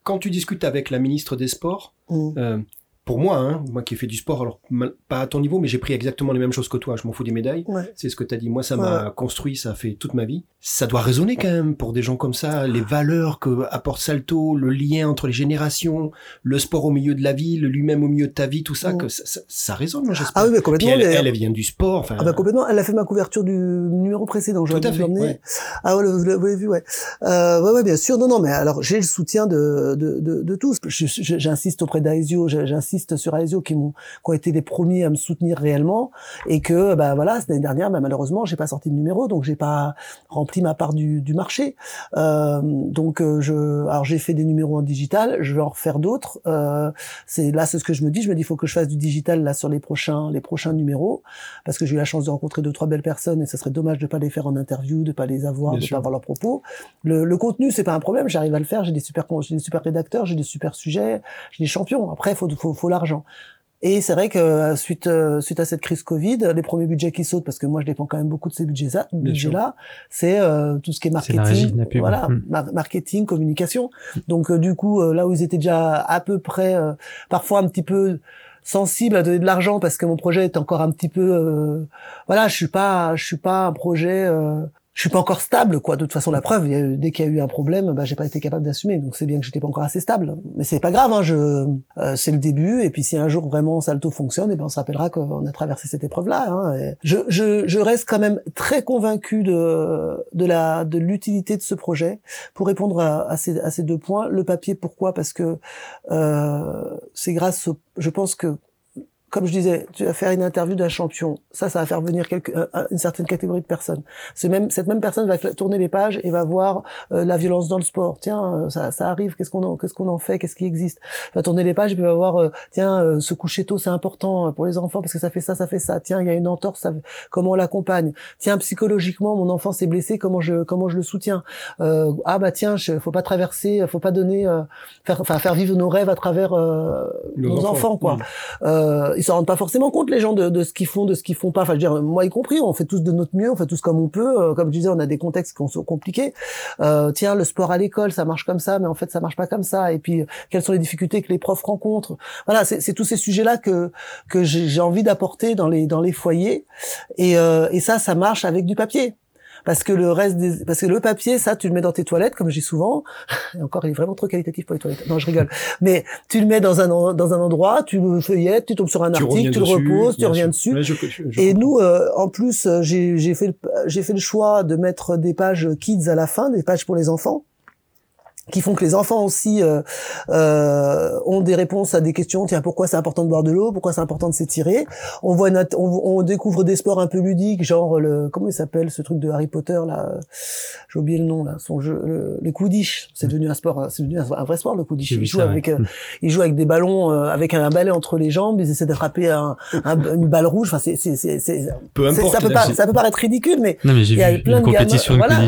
Quand tu discutes avec la ministre des Sports, mmh pour moi, hein, moi qui ai fait du sport, alors pas à ton niveau, mais j'ai pris exactement les mêmes choses que toi. Je m'en fous des médailles. C'est ce que tu as dit. Moi, ça m'a construit, ça a fait toute ma vie. Ça doit résonner quand même pour des gens comme ça, les valeurs que apporte Salto, le lien entre les générations, le sport au milieu de la vie, lui-même au milieu de ta vie, tout ça, que ça, ça, résonne, j'espère. Ah oui, mais complètement. elle, elle, vient du sport. Ah bah complètement. Elle a fait ma couverture du numéro précédent. Tout à fait. Ah ouais, vous l'avez vu, ouais. Euh, ouais, ouais, bien sûr. Non, non, mais alors j'ai le soutien de de, de, de tous. J'insiste auprès d'Aesio, j'insiste sur Aesio qui m'ont qui ont été les premiers à me soutenir réellement et que bah voilà l'année dernière bah, malheureusement j'ai pas sorti de numéro donc j'ai pas rempli ma part du, du marché. Euh, donc euh, je alors j'ai fait des numéros en digital je vais en refaire d'autres. Euh, c'est là c'est ce que je me dis je me dis faut que je fasse du digital là sur les prochains les prochains numéros parce que j'ai eu la chance de rencontrer deux trois belles personnes et ça serait dommage de pas les faire en interview de pas les avoir de pas avoir leurs propos. Le, le contenu c'est pas un problème j'arrive à le faire j'ai des super j'ai des super rédacteurs j'ai des super sujets j'ai des champions. Après faut faut, faut l'argent. Et c'est vrai que euh, suite euh, suite à cette crise Covid, les premiers budgets qui sautent, parce que moi je dépends quand même beaucoup de ces budgets-là, budgets là, c'est euh, tout ce qui est marketing, voilà, hmm. marketing, communication. Donc du coup, là où ils étaient déjà à peu près, parfois un petit peu sensibles à donner de l'argent parce que mon projet est encore un petit peu, voilà, je suis pas, je suis pas un projet je suis pas encore stable quoi. De toute façon la preuve dès qu'il y a eu un problème bah j'ai pas été capable d'assumer. Donc c'est bien que j'étais pas encore assez stable. Mais c'est pas grave hein, je euh, c'est le début. Et puis si un jour vraiment Salto fonctionne et eh ben on se rappellera qu'on a traversé cette épreuve là hein, je, je, je reste quand même très convaincu de de la de l'utilité de ce projet. Pour répondre à, à, ces, à ces deux points le papier pourquoi? Parce que euh, c'est grâce au, je pense que comme je disais, tu vas faire une interview d'un champion. Ça, ça va faire venir quelque, euh, une certaine catégorie de personnes. C'est même cette même personne va tourner les pages et va voir euh, la violence dans le sport. Tiens, euh, ça, ça arrive. Qu'est-ce qu'on en, qu'est-ce qu'on en fait? Qu'est-ce qui existe? Va tourner les pages et puis va voir. tiens, ce coucher tôt, c'est important pour les enfants parce que ça fait ça, ça fait ça. Tiens, il y a une entorse. Ça, comment on l'accompagne? Tiens, psychologiquement, mon enfant s'est blessé. Comment je comment je le soutiens? Ah bah tiens, je, faut pas traverser, faut pas donner, faire, enfin faire vivre nos rêves à travers nos, enfants, quoi se rendent pas forcément compte les gens de, de ce qu'ils font, de ce qu'ils font pas. Enfin, je veux dire, moi y compris, on fait tous de notre mieux, on fait tous comme on peut. Euh, comme je disais, on a des contextes qui sont compliqués. Euh, tiens, le sport à l'école, ça marche comme ça, mais en fait, ça marche pas comme ça. Et puis, quelles sont les difficultés que les profs rencontrent? Voilà, c'est tous ces sujets-là que que j'ai envie d'apporter dans les dans les foyers. Et, euh, et ça, ça marche avec du papier parce que le reste des, parce que le papier, ça, tu le mets dans tes toilettes, comme je dis souvent. Et encore, il est vraiment trop qualitatif pour les toilettes. Non, je rigole. Mais tu le mets dans un dans un endroit, tu le feuillettes, tu tombes sur un article, tu le reposes, tu reviens dessus. et nous, euh, en plus, euh, j'ai j'ai fait j'ai fait le choix de mettre des pages kids à la fin, des pages pour les enfants qui font que les enfants aussi euh, euh, ont des réponses à des questions. Tiens, pourquoi c'est important de boire de l'eau? Pourquoi c'est important de s'étirer? On voit, on, on, découvre des sports un peu ludiques, genre le comment il s'appelle ce truc de Harry Potter là? J'ai oublié le nom là. Son jeu, le, les coudiches. C'est devenu un sport, c'est devenu un vrai sport le coudiche. Il joue avec, euh, il joue avec des ballons, euh, avec un, balai entre les jambes. Ils essaient d'attraper un, une balle rouge. Enfin, c'est, c'est, c'est, peu importe. Ça peut, pas, ça peut paraître ridicule, mais il y a plein de gamins, voilà.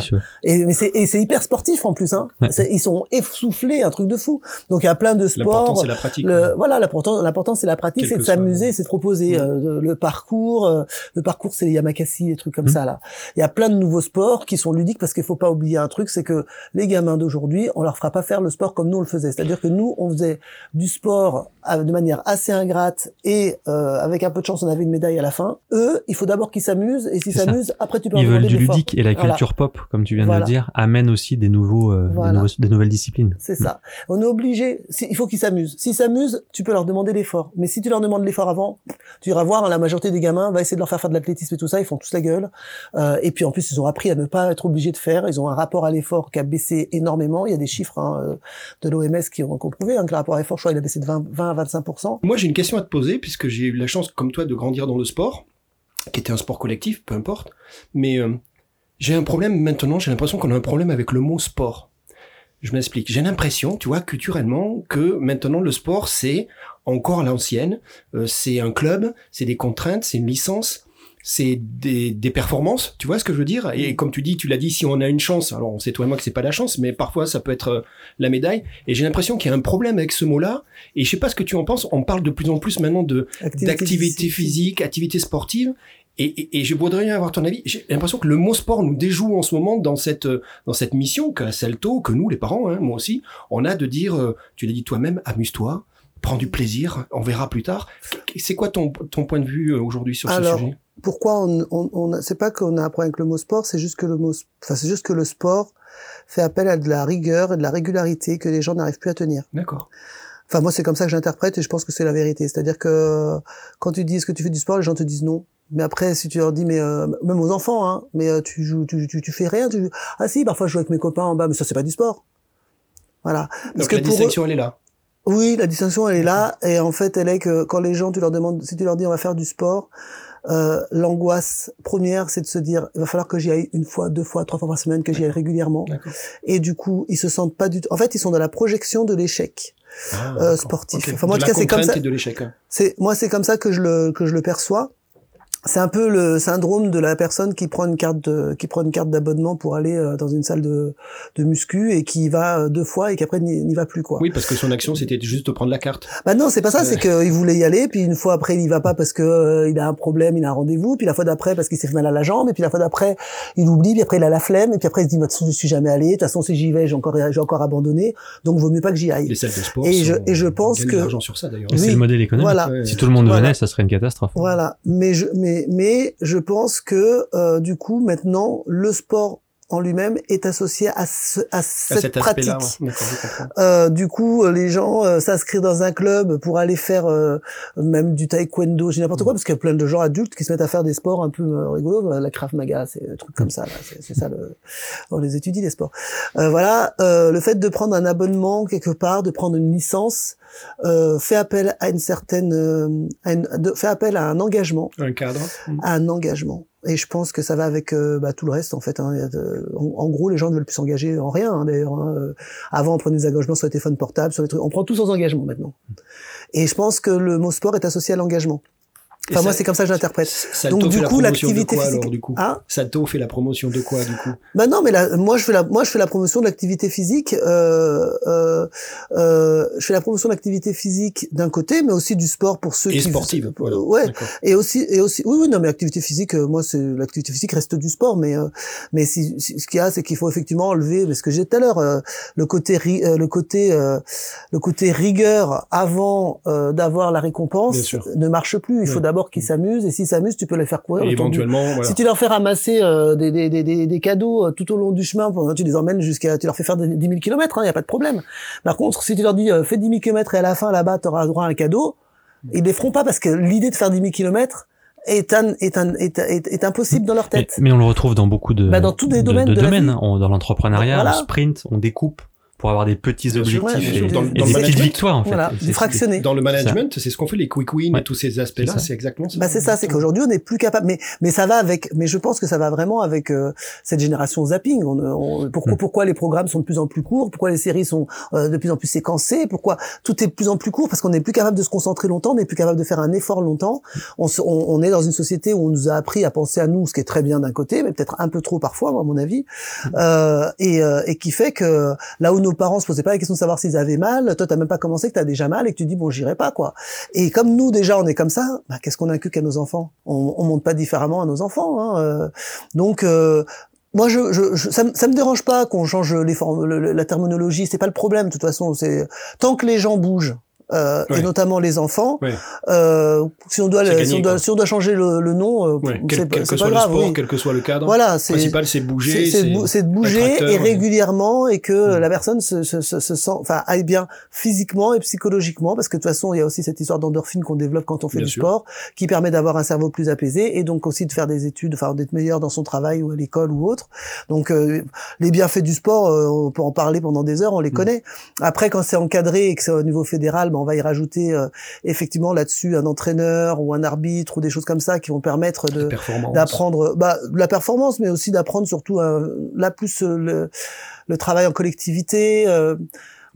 Et, mais c'est, et c'est hyper sportif en plus. Hein. Ils essoufflés, un truc de fou. Donc il y a plein de sports. L'important c'est la pratique. Le, voilà, l'important, l'important c'est la pratique, c'est de s'amuser, c'est de proposer euh, le parcours. Euh, le parcours, c'est les yamakasi, des trucs comme mmh. ça là. Il y a plein de nouveaux sports qui sont ludiques parce qu'il faut pas oublier un truc, c'est que les gamins d'aujourd'hui, on leur fera pas faire le sport comme nous on le faisait. C'est-à-dire que nous, on faisait du sport de manière assez ingrate et euh, avec un peu de chance, on avait une médaille à la fin. Eux, il faut d'abord qu'ils s'amusent et s'ils s'amusent, après tu peux. Ils veulent du ludique et la culture pop, comme tu viens de le dire, amène aussi des nouveaux, des nouvelles disciplines. C'est ça. On est obligé. Il faut qu'ils s'amusent. S'ils s'amusent, tu peux leur demander l'effort. Mais si tu leur demandes l'effort avant, tu iras voir la majorité des gamins va essayer de leur faire faire de l'athlétisme et tout ça. Ils font tous la gueule. Euh, et puis en plus, ils ont appris à ne pas être obligés de faire. Ils ont un rapport à l'effort qui a baissé énormément. Il y a des chiffres hein, euh, de l'OMS qui ont prouvé hein, que le rapport à l'effort, je crois, il a baissé de 20, 20 à 25% Moi, j'ai une question à te poser puisque j'ai eu la chance, comme toi, de grandir dans le sport, qui était un sport collectif, peu importe. Mais euh, j'ai un problème maintenant. J'ai l'impression qu'on a un problème avec le mot sport. Je m'explique. J'ai l'impression, tu vois, culturellement, que maintenant le sport, c'est encore l'ancienne. Euh, c'est un club, c'est des contraintes, c'est une licence. c'est des, des performances, tu vois ce que je veux dire? Et comme tu dis, tu l'as dit, si on a une chance, alors on sait toi et moi que c'est pas la chance, mais parfois ça peut être euh, la médaille. Et j'ai l'impression qu'il y a un problème avec ce mot-là. Et je sais pas ce que tu en penses. On parle de plus en plus maintenant de d'activité physique, activité sportive. Et, et, et, je voudrais bien avoir ton avis. J'ai l'impression que le mot sport nous déjoue en ce moment dans cette dans cette mission qu'a Salto, que nous les parents, hein, moi aussi, on a de dire, euh, tu l'as dit toi-même, amuse-toi, prends du plaisir, on verra plus tard. C'est quoi ton, ton point de vue euh, aujourd'hui sur ce sujet? Pourquoi on, on, on c'est pas qu'on a un problème avec le mot sport, c'est juste que le mot, enfin c'est juste que le sport fait appel à de la rigueur et de la régularité que les gens n'arrivent plus à tenir. D'accord. Enfin moi c'est comme ça que j'interprète et je pense que c'est la vérité. C'est-à-dire que quand tu dis est-ce que tu fais du sport, les gens te disent non. Mais après, si tu leur dis, mais euh, même aux enfants, hein, mais euh, tu joues, tu, tu, tu, fais rien, tu ah si, parfois je joue avec mes copains en bas, mais ça c'est pas du sport. Voilà. Parce Donc que la distinction elle est là. Oui, la distinction elle est là, et en fait elle est que quand les gens, tu leur demandes, si tu leur dis on va faire du sport, euh, l'angoisse première, c'est de se dire, il va falloir que j'y aille une fois, deux fois, trois fois par semaine, que j'y aille régulièrement. Et du coup, ils se sentent pas du tout. En fait, ils sont dans la projection de l'échec. Ah, euh, sportif. Enfin, moi, en tout cas, c'est comme ça. Hein. C'est moi, c'est comme ça que je le que je le perçois c'est un peu le syndrome de la personne qui prend une carte de, qui prend une carte d'abonnement pour aller euh, dans une salle de, de muscu et qui va euh, deux fois et qu'après n'y va plus quoi. Oui, parce que son action c'était juste de prendre la carte. Bah non, c'est pas ça, c'est qu'il voulait y aller puis une fois après il y va pas parce que euh, il a un problème, il a un rendez-vous, puis la fois d'après parce qu'il s'est fait mal à la jambe et puis la fois d'après il oublie, puis après il a la flemme et puis après il se dit bah, de toute façon je suis jamais allé, de toute façon si j'y vais, j'ai encore j'ai encore abandonné, donc vaut mieux pas que j'y aille. Les salles de sport et je et je pense que l'argent sur ça d'ailleurs. c'est le modèle économique. Voilà. Si tout le monde venait, ça serait une catastrophe. Voilà, mais je mais mais je pense que euh, du coup maintenant le sport en lui-même est associé à, ce, à cette pratique. Euh, du coup, euh, les gens euh, s'inscrivent dans un club pour aller faire euh, même du taekwondo, j'ai n'importe quoi, parce qu'il y a plein de gens adultes qui se mettent à faire des sports un peu rigolos. La Krav Maga, c'est un truc comme ça. C'est ça, le... on les étudie les sports. voilà, le fait de prendre un abonnement quelque part, de prendre une licence, fait appel à une certaine, à une, de, fait appel à un engagement, un cadre, à un engagement. Et je pense que ça va avec euh, bah, tout le reste en fait. Hein. En, gros, les gens ne veulent plus s'engager en rien. Hein, D'ailleurs, hein. avant on prenait des engagements sur les téléphones portables, sur les trucs. On prend tous nos engagements maintenant. Et je pense que le mot sport est associé à l'engagement. Enfin, moi, c'est comme ça que j'interprète. Donc, du coup, l'activité physique. Alors, du coup? Hein? Salto fait la promotion de quoi, du coup? Bah non, mais là, moi, je fais la, moi, je fais la promotion de l'activité physique. Euh, euh, euh, je fais la promotion de l'activité physique d'un côté, mais aussi du sport pour ceux et qui. sportive. Voilà. Ouais. Et aussi, et aussi, oui, oui, non, mais l'activité physique, euh, moi, c'est l'activité physique reste du sport, mais euh, mais si, ce qu'il y a, c'est qu'il faut effectivement enlever, ce que j'ai tout à l'heure, euh, le côté, le côté, le côté rigueur avant d'avoir la récompense ne marche plus. Il faut d'abord qu'ils s'amusent et s'ils s'amusent, tu peux les faire courir. Et éventuellement, voilà. si tu leur fais ramasser euh, des, des, des, des, cadeaux euh, tout au long du chemin, tu les emmènes jusqu'à, tu leur fais faire 10 000 kilomètres, il n'y a pas de problème. Par contre, si tu leur dis euh, fais 10 000 kilomètres et à la fin là-bas tu auras droit à un cadeau, ils les feront pas parce que l'idée de faire 10 000 kilomètres est, un, est, un, est, est, impossible dans leur tête. Mais, on le retrouve dans beaucoup de, bah dans tous les domaines, de, de domaines. dans l'entrepreneuriat, on sprint, on découpe pour avoir des petits objectifs et, dans, et des petites victoires en fait. Voilà. Dans le management, c'est ce qu'on fait les quick wins et tous ces aspects-là, c'est exactement ça. Bah c'est ça, c'est qu'aujourd'hui on n'est plus capable. Mais mais ça va avec. Mais je pense que ça va vraiment avec euh, cette génération zapping. On, on, pourquoi mm. pourquoi les programmes sont de plus en plus courts? Pourquoi les séries sont euh, de plus en plus séquencées? Pourquoi tout est de plus en plus court? Parce qu'on n'est plus capable de se concentrer longtemps, on n'est plus capable de faire un effort longtemps. On, on, est dans une société où on nous a appris à penser à nous, ce qui est très bien d'un côté, mais peut-être un peu trop parfois, à mon avis, mm. euh, et, euh, et qui fait que là où nos parents se posaient pas la de savoir s'ils avaient mal. Toi, t'as même pas commencé, que t'as déjà mal et que tu dis bon, j'irai pas quoi. Et comme nous déjà, on est comme ça, bah, qu'est-ce qu'on inculque à nos enfants? On, on monte pas différemment à nos enfants. Hein, euh. donc euh, moi, je, je, ça, ça me dérange pas qu'on change les formes, la terminologie. C'est pas le problème. De toute façon, c'est tant que les gens bougent, euh, et notamment les enfants. Euh, si on doit, si, on doit si, on doit, changer le, le nom, euh, quel, quel, que soit grave, le sport, quel que soit le cadre. Voilà, c'est principal, c'est bouger, c'est de bouger et régulièrement et que mm. la personne se, se, se, sent, enfin, aille bien physiquement et psychologiquement, parce que de toute façon, il y a aussi cette histoire d'endorphine qu'on développe quand on fait du sport, qui permet d'avoir un cerveau plus apaisé et donc aussi de faire des études, enfin d'être meilleur dans son travail ou à l'école ou autre. Donc euh, les bienfaits du sport, euh, on peut en parler pendant des heures, on les mm. connaît. Après, quand c'est encadré et que c'est au niveau fédéral, on va y rajouter euh, effectivement là-dessus un entraîneur ou un arbitre ou des choses comme ça qui vont permettre de d'apprendre bah, la performance, mais aussi d'apprendre surtout euh, là plus euh, le, le, travail en collectivité.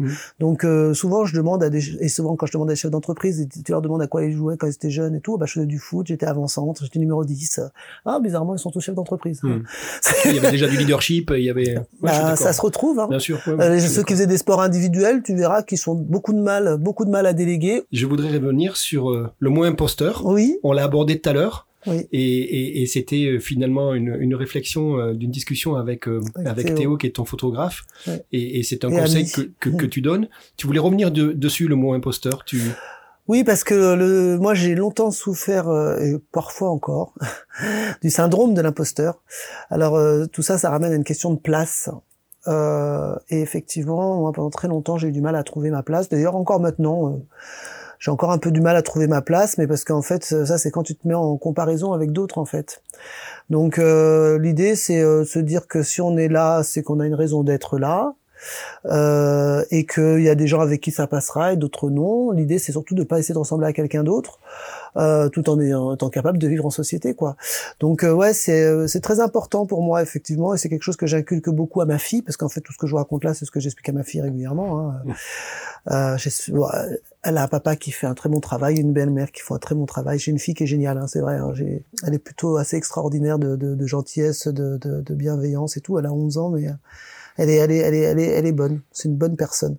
Mhm. Donc euh, souvent je demande à des et souvent quand je demande à des chefs d'entreprise, tu leur demandes à quoi ils jouaient quand ils étaient jeunes et tout, bah je faisais du foot, j'étais avant-centre, j'étais numéro 10. Ah bizarrement ils sont tous chefs d'entreprise. Mhm. il y avait déjà du leadership, il y avait. Ouais, Bah, ça se retrouve. Hein. Bien sûr. ouais, ouais, Euh, ceux qui faisaient des sports individuels, tu verras qu'ils sont beaucoup de mal, beaucoup de mal à déléguer. Je voudrais revenir sur euh, le mot imposteur. Oui, On l'a abordé tout à l'heure. Oui. Et, et, et c'était euh, finalement une, une réflexion euh, d'une discussion avec euh, Avec avec Théo. Théo. qui est ton photographe Ouais. et, et c'est un conseil que, que, que tu donnes. Tu voulais revenir de- dessus le mot imposteur. Tu Oui, parce que le, moi j'ai longtemps souffert, euh, et parfois encore, du syndrome de l'imposteur. Alors euh, tout ça, ça ramène à une question de place. Euh, et effectivement, moi pendant très longtemps, j'ai eu du mal à trouver ma place. D'ailleurs, encore maintenant, euh, j'ai encore un peu du mal à trouver ma place, mais parce qu'en fait, ça c'est quand tu te mets en comparaison avec d'autres en fait. Donc euh, l'idée, c'est euh, se dire que si on est là, c'est qu'on a une raison d'être là. Euh, et qu'il y a des gens avec qui ça passera et d'autres non. L'idée, c'est surtout de pas essayer de ressembler à quelqu'un d'autre, euh, tout en ayant- étant capable de vivre en société, quoi. Donc euh, ouais, c'est euh, c'est très important pour moi effectivement, et c'est quelque chose que j'inculque beaucoup à ma fille, parce qu'en fait tout ce que je vous raconte là, c'est ce que j'explique à ma fille régulièrement. Hein. Euh, bon, euh, elle a un papa qui fait un très bon travail, une belle-mère qui fait un très bon travail. J'ai une fille qui est géniale, hein, c'est vrai. hein. Elle est plutôt assez extraordinaire de, de, de gentillesse, de, de, de bienveillance et tout. Elle a 11 ans, mais euh, elle est, elle est, elle est, elle est, elle est bonne. C'est une bonne personne.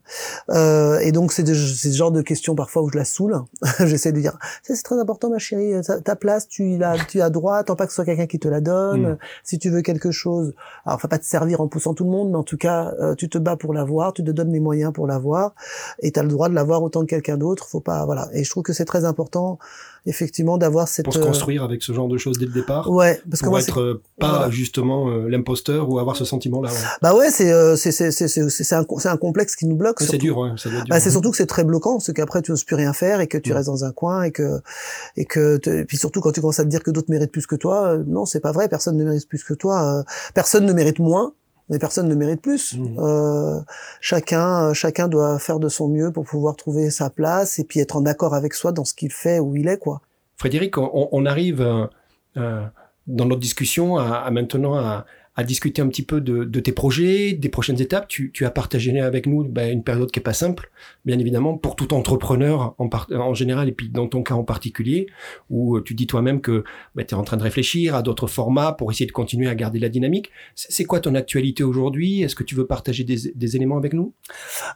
Euh, et donc c'est ce genre de questions parfois où je la saoule. J'essaie de dire, Ça, c'est très important, ma chérie. Ta, place, tu l'as, tu as droit. Attends pas que ce soit quelqu'un qui te la donne. Mm. Si tu veux quelque chose, alors faut pas te servir en poussant tout le monde, mais en tout cas, euh, tu te bats pour l'avoir, tu te donnes les moyens pour l'avoir, et tu as le droit de l'avoir autant que quelqu'un d'autre. Faut pas, voilà. Et je trouve que c'est très important, effectivement, d'avoir cette. pour se euh, construire avec ce genre de choses dès le départ. Ouais, parce que pour moi, c'est être euh, pas voilà. justement euh, l'imposteur ou avoir ce sentiment-là. Ouais. bah ouais, c'est euh, c'est c'est c'est un c'est un complexe qui nous bloque. Ouais, c'est dur, ouais, ça doit être dur. Bah, c'est surtout que c'est très bloquant, c'est qu'après tu oses plus rien faire et que tu Mm. restes dans un coin et que et que te- et puis surtout quand tu commences à te dire que d'autres méritent plus que toi, non c'est pas vrai, personne ne mérite plus que toi, euh, personne ne mérite moins, mais personne ne mérite plus. Mm. Euh, chacun chacun doit faire de son mieux pour pouvoir trouver sa place et puis être en accord avec soi dans ce qu'il fait où il est quoi. Frédéric, on, on arrive euh, euh, dans notre discussion à, à maintenant à, à discuter un petit peu de, de tes projets, des prochaines étapes. Tu, tu as partagé avec nous ben, une période qui est pas simple, bien évidemment, pour tout entrepreneur en, par- en général et puis dans ton cas en particulier, où euh, tu dis toi-même que ben, tu es en train de réfléchir à d'autres formats pour essayer de continuer à garder la dynamique. C'est quoi ton actualité aujourd'hui? Est-ce que tu veux partager des, des éléments avec nous?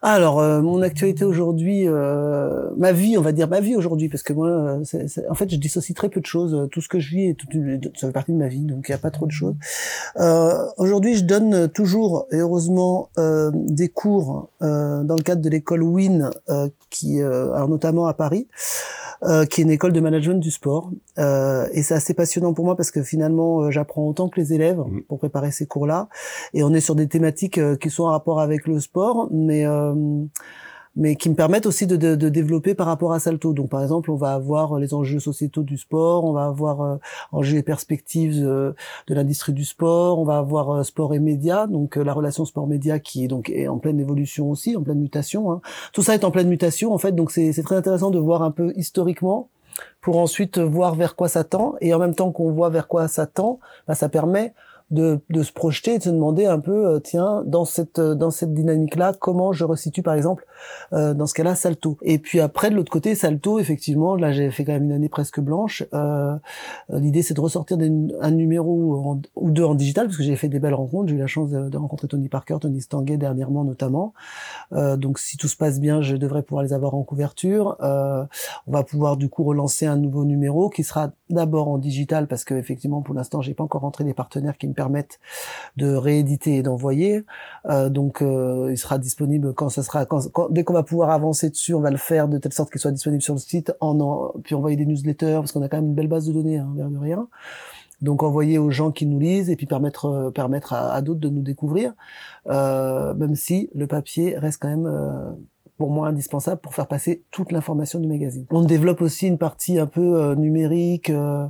Alors, euh, mon actualité aujourd'hui, euh, ma vie, on va dire ma vie aujourd'hui, parce que moi, euh, c'est- c'est- en fait, je dissocie très peu de choses. Tout ce que je vis, est tout une- ça fait partie de ma vie, donc il n'y a pas trop de choses. Euh, aujourd'hui, je donne toujours, et heureusement, euh, des cours euh, dans le cadre de l'école WIN, euh, qui, euh, alors notamment à Paris, euh, qui est une école de management du sport. Euh, et c'est assez passionnant pour moi parce que finalement, euh, j'apprends autant que les élèves Mhm. pour préparer ces cours-là. Et on est sur des thématiques euh, qui sont en rapport avec le sport, mais euh, mais qui me permettent aussi de, de, de développer par rapport à Salto. Donc, par exemple, on va avoir les enjeux sociétaux du sport, on va avoir euh, enjeux et perspectives euh, de l'industrie du sport, on va avoir euh, sport et médias, donc euh, la relation sport-média qui est donc est en pleine évolution aussi, en pleine mutation. Hein. Tout ça est en pleine mutation, en fait, donc c'est c'est très intéressant de voir un peu historiquement pour ensuite voir vers quoi ça tend. Et en même temps qu'on voit vers quoi ça tend, bah, ça permet de, de se projeter et de se demander un peu, euh, tiens, dans cette euh, dans cette dynamique-là, comment je resitue par exemple euh, dans ce cas-là Salto. Et puis après de l'autre côté Salto, effectivement, là j'ai fait quand même une année presque blanche. Euh, L'idée c'est de ressortir des- un numéro ou deux en digital parce que j'ai fait des belles rencontres. J'ai eu la chance de, rencontrer Tony Parker, Tony Stanguet dernièrement notamment. Euh, donc si tout se passe bien, je devrais pouvoir les avoir en couverture. On va pouvoir du coup relancer un nouveau numéro qui sera d'abord en digital parce que effectivement pour l'instant j'ai pas encore rentré des partenaires qui me permettent de rééditer et d'envoyer. Euh, donc euh, il sera disponible quand ça sera dès qu'on va pouvoir avancer dessus, on va le faire de telle sorte qu'il soit disponible sur le site en, en puis envoyer des newsletters parce qu'on a quand même une belle base de données hein, de rien. Donc envoyer aux gens qui nous lisent et puis permettre euh, permettre à, d'autres de nous découvrir, même si le papier reste quand même pour moi indispensable pour faire passer toute l'information du magazine. On développe aussi une partie un peu euh, numérique, euh,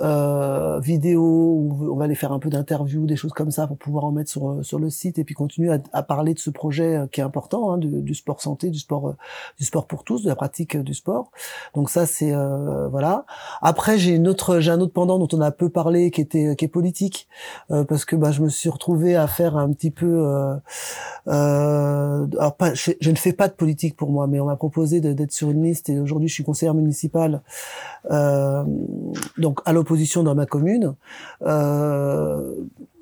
euh, vidéo, où on va aller faire un peu d'interviews, des choses comme ça pour pouvoir en mettre sur sur le site et puis continuer à, à parler de ce projet euh, qui est important, hein, du, du, sport santé, du sport du sport pour tous, de la pratique du sport. Donc ça c'est voilà. Après j'ai une autre j'ai un autre pendant dont on a peu parlé qui était qui est politique parce que bah je me suis retrouvé à faire un petit peu alors pas je, je ne fais pas de politique pour moi, mais on m'a proposé d'être sur une liste et aujourd'hui je suis conseillère municipale, euh, donc à l'opposition dans ma commune. Euh,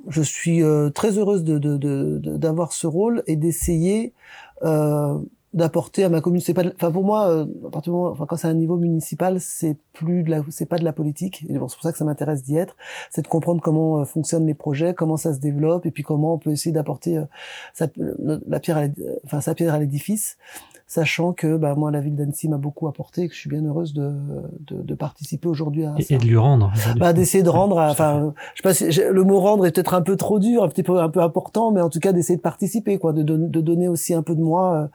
je suis euh, très heureuse d'avoir de, ce rôle et d'essayer d'apporter à ma commune. C'est pas enfin pour moi euh, à partir du moment, enfin quand c'est un niveau municipal c'est plus de la c'est pas de la politique. Et c'est pour ça que ça m'intéresse d'y être. C'est de comprendre comment euh, fonctionnent les projets comment ça se développe et puis comment on peut essayer d'apporter euh, sa, la pierre à enfin sa pierre à l'édifice sachant que bah, moi la ville d'Annecy m'a beaucoup apporté et que je suis bien heureuse de, de, de participer aujourd'hui à et, ça. Et de lui rendre. Bah, d'essayer de rendre, enfin, je sais pas si le mot rendre est peut-être un peu trop dur, un petit peu un peu important, mais en tout cas d'essayer de participer, quoi, de, de, donner aussi un peu de moi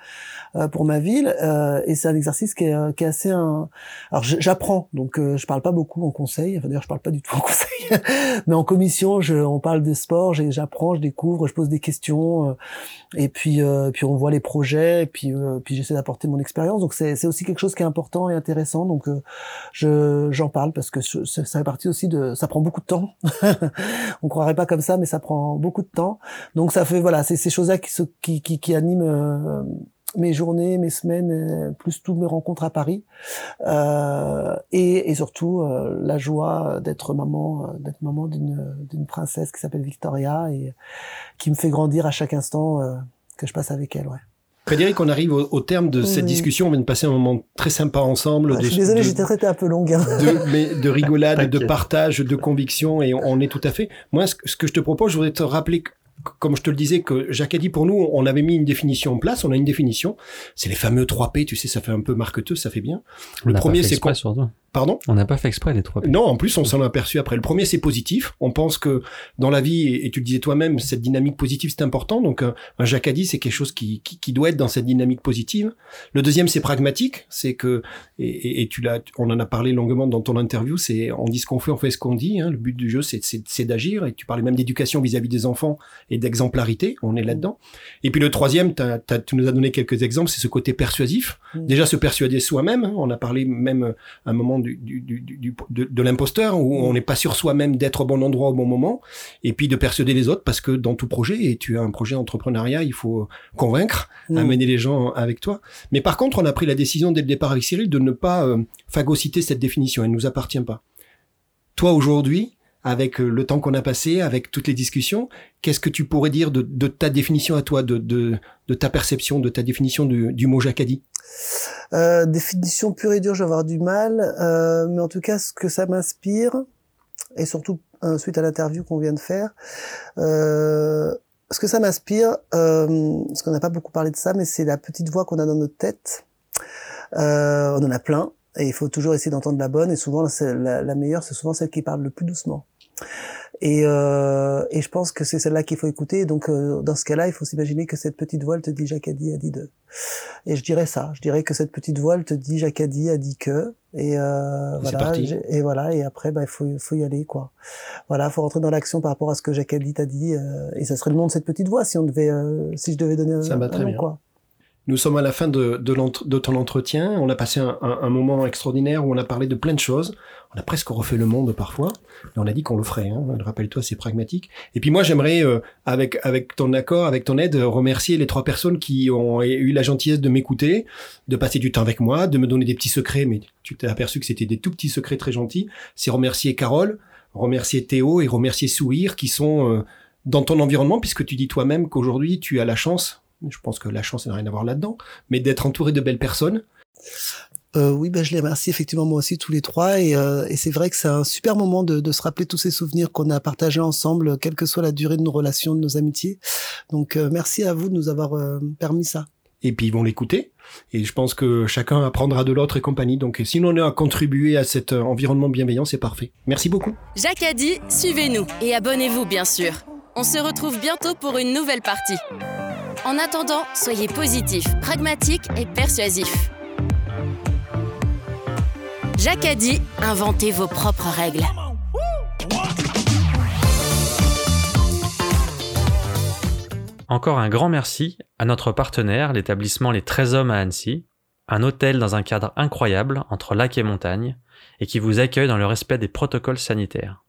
euh, pour ma ville. Euh, et c'est un exercice qui est, euh, qui est assez un. Alors j'apprends, donc je parle pas beaucoup en conseil. Enfin, d'ailleurs, je parle pas du tout en conseil, mais en commission, je, on parle de sport, j'apprends, je découvre, je pose des questions, et puis puis on voit les projets, et puis puis j'essaie d'apporter mon expérience. Donc c'est aussi quelque chose qui est important et intéressant. Donc je j'en parle parce que ça fait partie aussi de. Ça prend beaucoup de temps. on croirait pas comme ça, mais ça prend beaucoup de temps. Donc ça fait voilà, c'est ces choses-là qui, qui, qui, qui animent mes journées, mes semaines, euh, plus toutes mes rencontres à Paris, euh, et, et, surtout euh, la joie d'être maman, euh, d'être maman d'une princesse qui s'appelle Victoria et qui me fait grandir à chaque instant que je passe avec elle. Ouais. Frédéric, on arrive au, terme de cette discussion. On vient de passer un moment très sympa ensemble. je suis désolé, j'étais traité un peu longue. Hein. De, mais de rigolade, de partage, de conviction, et on, est tout à fait. Moi, ce, ce, que je te propose, je voudrais te rappeler comme je te le disais, que Jacques a dit pour nous, on avait mis une définition en place, on a une définition. C'est les fameux 3 P, tu sais, ça fait un peu marqueteux, ça fait bien. Le premier, c'est quoi Pardon? On n'a pas fait exprès les trois Non, en plus on s'en a aperçu après. Le premier c'est positif. On pense que dans la vie, et tu le disais toi-même, cette dynamique positive c'est important. Donc un, un Jacadi c'est quelque chose qui, qui, qui, doit être dans cette dynamique positive. Le deuxième c'est pragmatique, c'est que et, et, tu l'as, on en a parlé longuement dans ton interview. C'est on dit ce qu'on fait, on fait ce qu'on dit. Hein. Le but du jeu c'est d'agir. Et tu parlais même d'éducation vis-à-vis des enfants et d'exemplarité. On est là-dedans. Et puis le troisième, tu nous as donné quelques exemples, c'est ce côté persuasif. Mmh. Déjà se persuader soi-même. Hein. On a parlé même à un moment du, du, du, de, de l'imposteur, où on n'est pas sûr soi-même d'être au bon endroit au bon moment, et puis de persuader les autres, parce que dans tout projet, et tu as un projet d'entrepreneuriat, il faut convaincre, mm. amener les gens avec toi. Mais par contre, on a pris la décision dès le départ avec Cyril de ne pas euh, phagocyter cette définition, elle ne nous appartient pas. Toi, aujourd'hui, avec euh, le temps qu'on a passé, avec toutes les discussions, qu'est-ce que tu pourrais dire de, de ta définition à toi, de, ta perception, de ta définition du, du mot Jacadi euh, définition pure et dure, je avoir du mal, euh, mais en tout cas, ce que ça m'inspire, et surtout euh, suite à l'interview qu'on vient de faire, ce que ça m'inspire, parce qu'on n'a pas beaucoup parlé de ça, mais c'est la petite voix qu'on a dans notre tête. On en a plein, et il faut toujours essayer d'entendre la bonne, et souvent la meilleure, c'est souvent celle qui parle le plus doucement. Et, euh, et je pense que c'est celle-là qu'il faut écouter. Donc, euh, dans ce cas-là, il faut s'imaginer que cette petite voix, elle te dit Jacques a dit, a dit de. Et je dirais ça. Je dirais que cette petite voix, elle te dit Jacques a dit, que. Et euh, voilà. Et voilà. Et après, bah, il faut, faut y aller, quoi. Voilà, faut rentrer dans l'action par rapport à ce que dit, t'a dit. Euh, et ça serait le nom de cette petite voix si on devait, euh, si je devais donner un, ça un très nom, quoi. Nous sommes à la fin de, ton entretien. On a passé un, moment extraordinaire où on a parlé de plein de choses. On a presque refait le monde parfois, on a dit qu'on le ferait. Hein. Rappelle-toi, c'est pragmatique. Et puis moi, j'aimerais, euh, avec ton accord, avec ton aide, remercier les trois personnes qui ont eu la gentillesse de m'écouter, de passer du temps avec moi, de me donner des petits secrets. Mais tu t'es aperçu que c'était des tout petits secrets très gentils. C'est remercier Carole, remercier Théo et remercier Sourire qui sont euh, dans ton environnement, puisque tu dis toi-même qu'aujourd'hui tu as la chance je pense que la chance n'a rien à voir là-dedans, mais d'être entouré de belles personnes. Euh, oui, ben, je les remercie effectivement moi aussi tous les trois et, euh, et c'est vrai que c'est un super moment de, de, se rappeler tous ces souvenirs qu'on a partagés ensemble, quelle que soit la durée de nos relations, de nos amitiés. Donc euh, merci à vous de nous avoir euh, permis ça. Et puis ils vont l'écouter et je pense que chacun apprendra de l'autre et compagnie. Donc si l'on a contribué à cet environnement bienveillant, c'est parfait. Merci beaucoup. Jacques a dit, suivez-nous et abonnez-vous bien sûr. On se retrouve bientôt pour une nouvelle partie. En attendant, soyez positif, pragmatique et persuasif. Jacques a dit, inventez vos propres règles. Encore un grand merci à notre partenaire, l'établissement Les 13 Hommes à Annecy, un hôtel dans un cadre incroyable entre lac et montagne, et qui vous accueille dans le respect des protocoles sanitaires.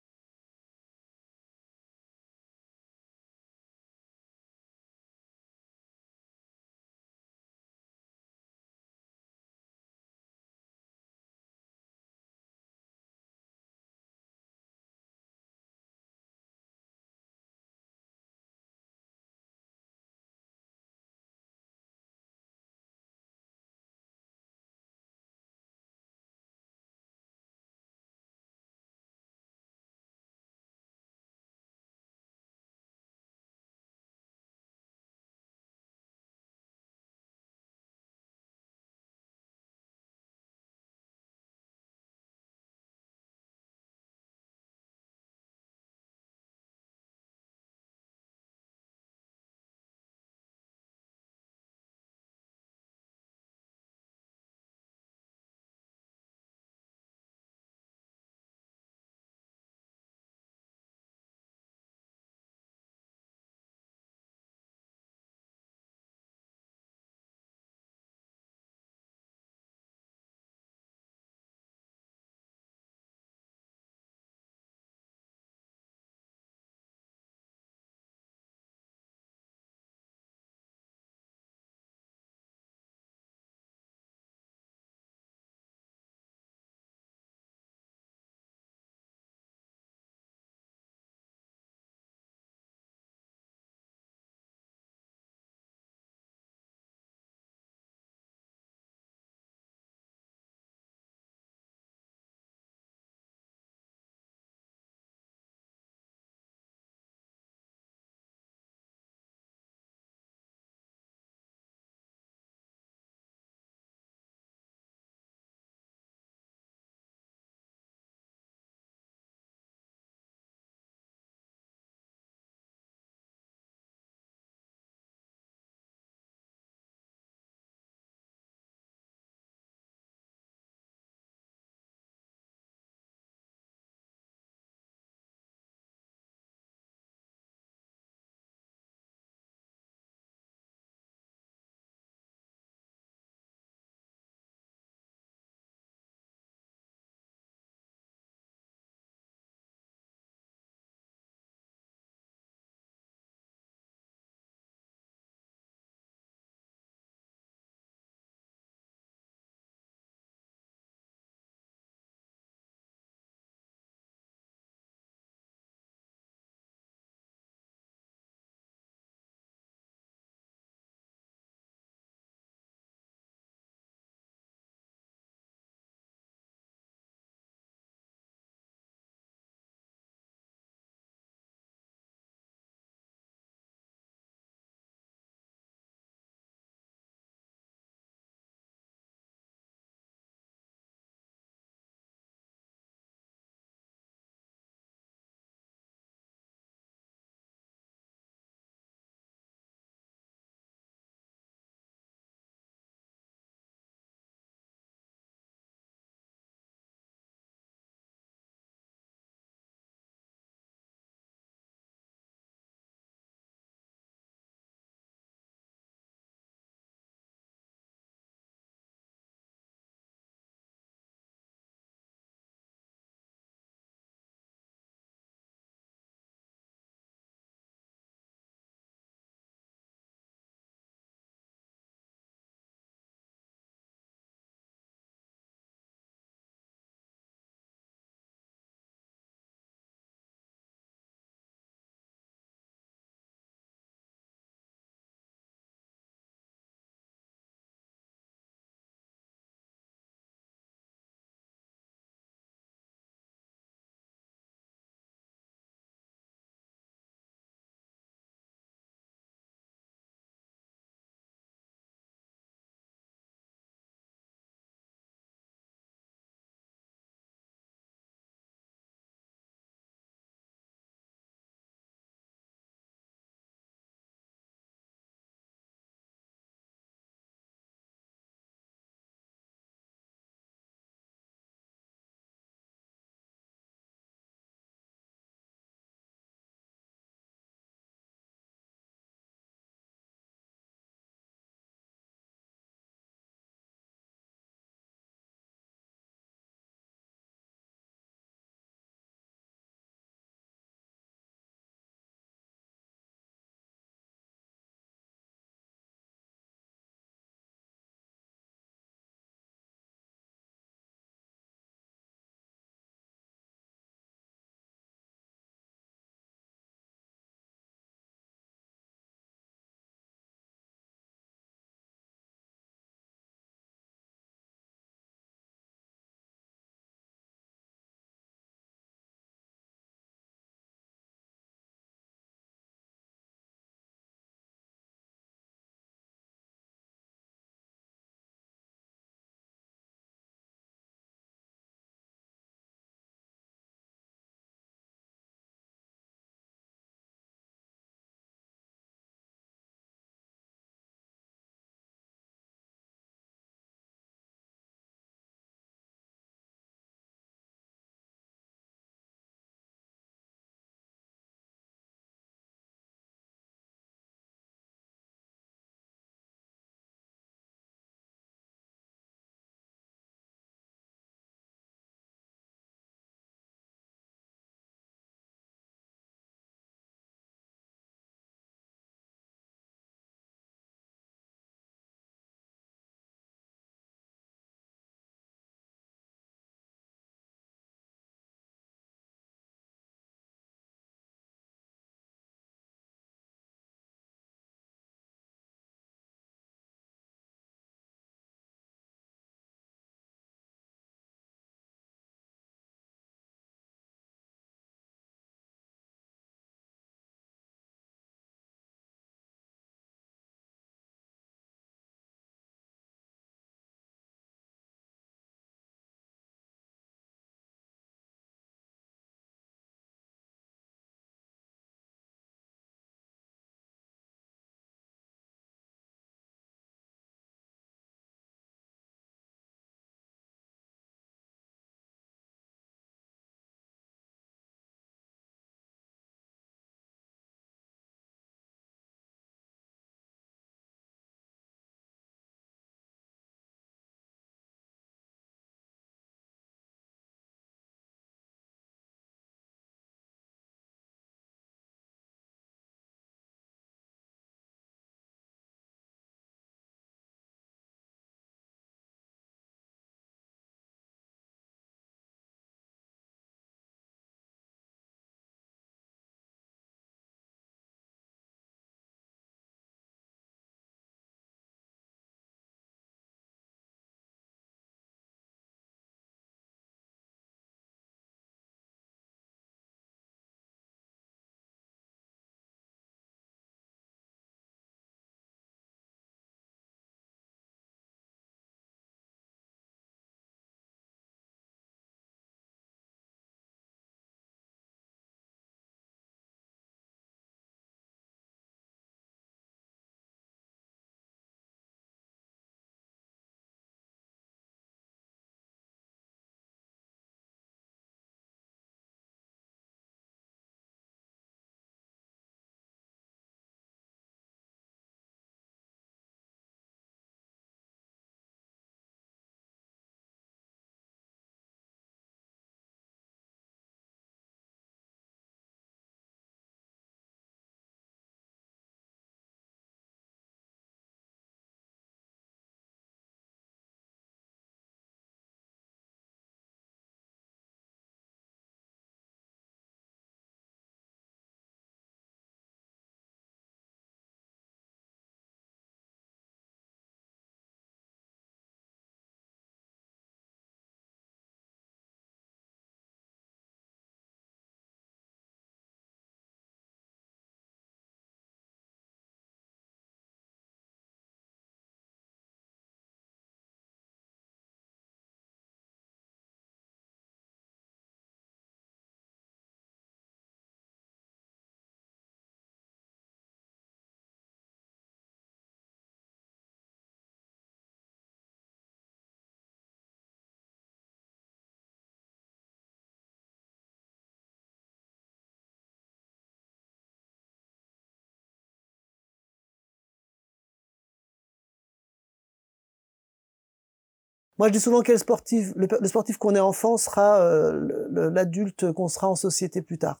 Moi, je dis souvent quel sportif, le, sportif qu'on est enfant sera euh, l'adulte qu'on sera en société plus tard.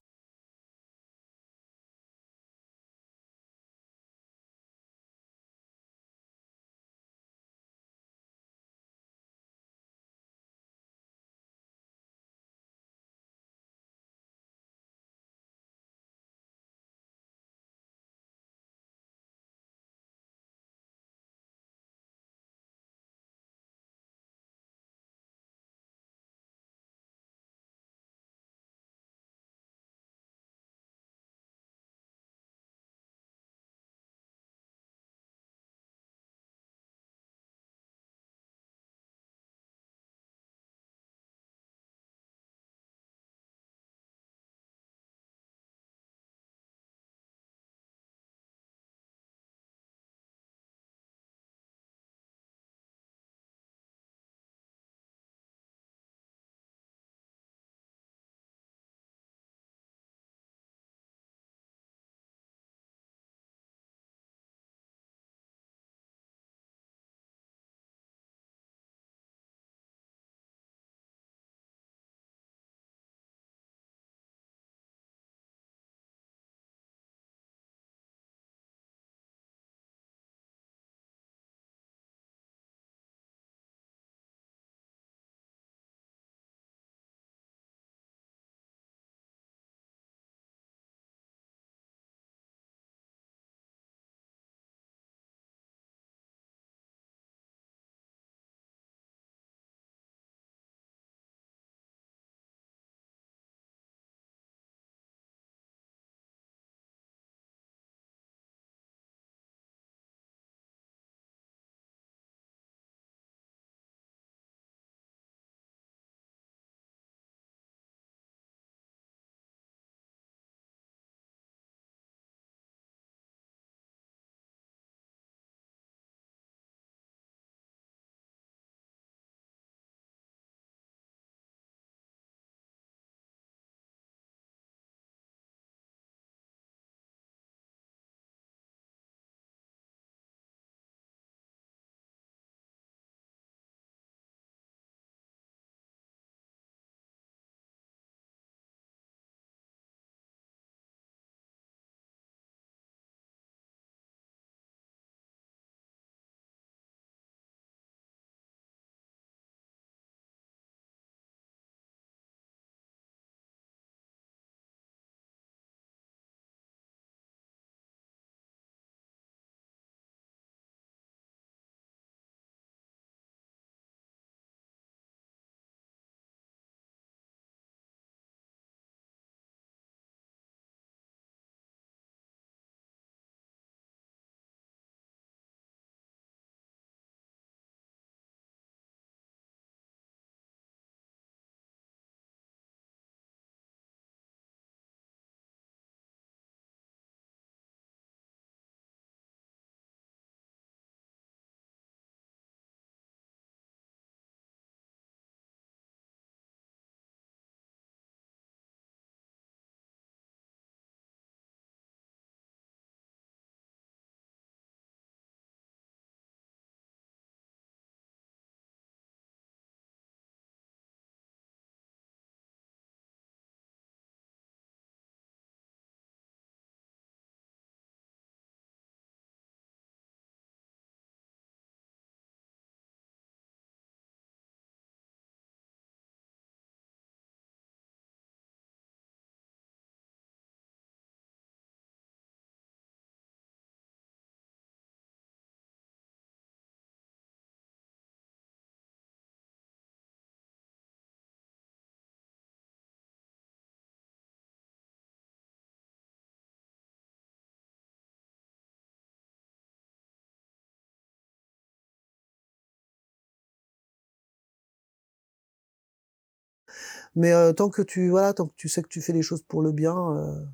Mais euh, tant que tu voilà, tant que tu sais que tu fais les choses pour le bien, euh,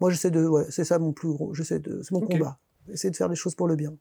moi j'essaie de, ouais, c'est ça mon plus gros, j'essaie de, c'est mon combat, essayer de faire les choses pour le bien.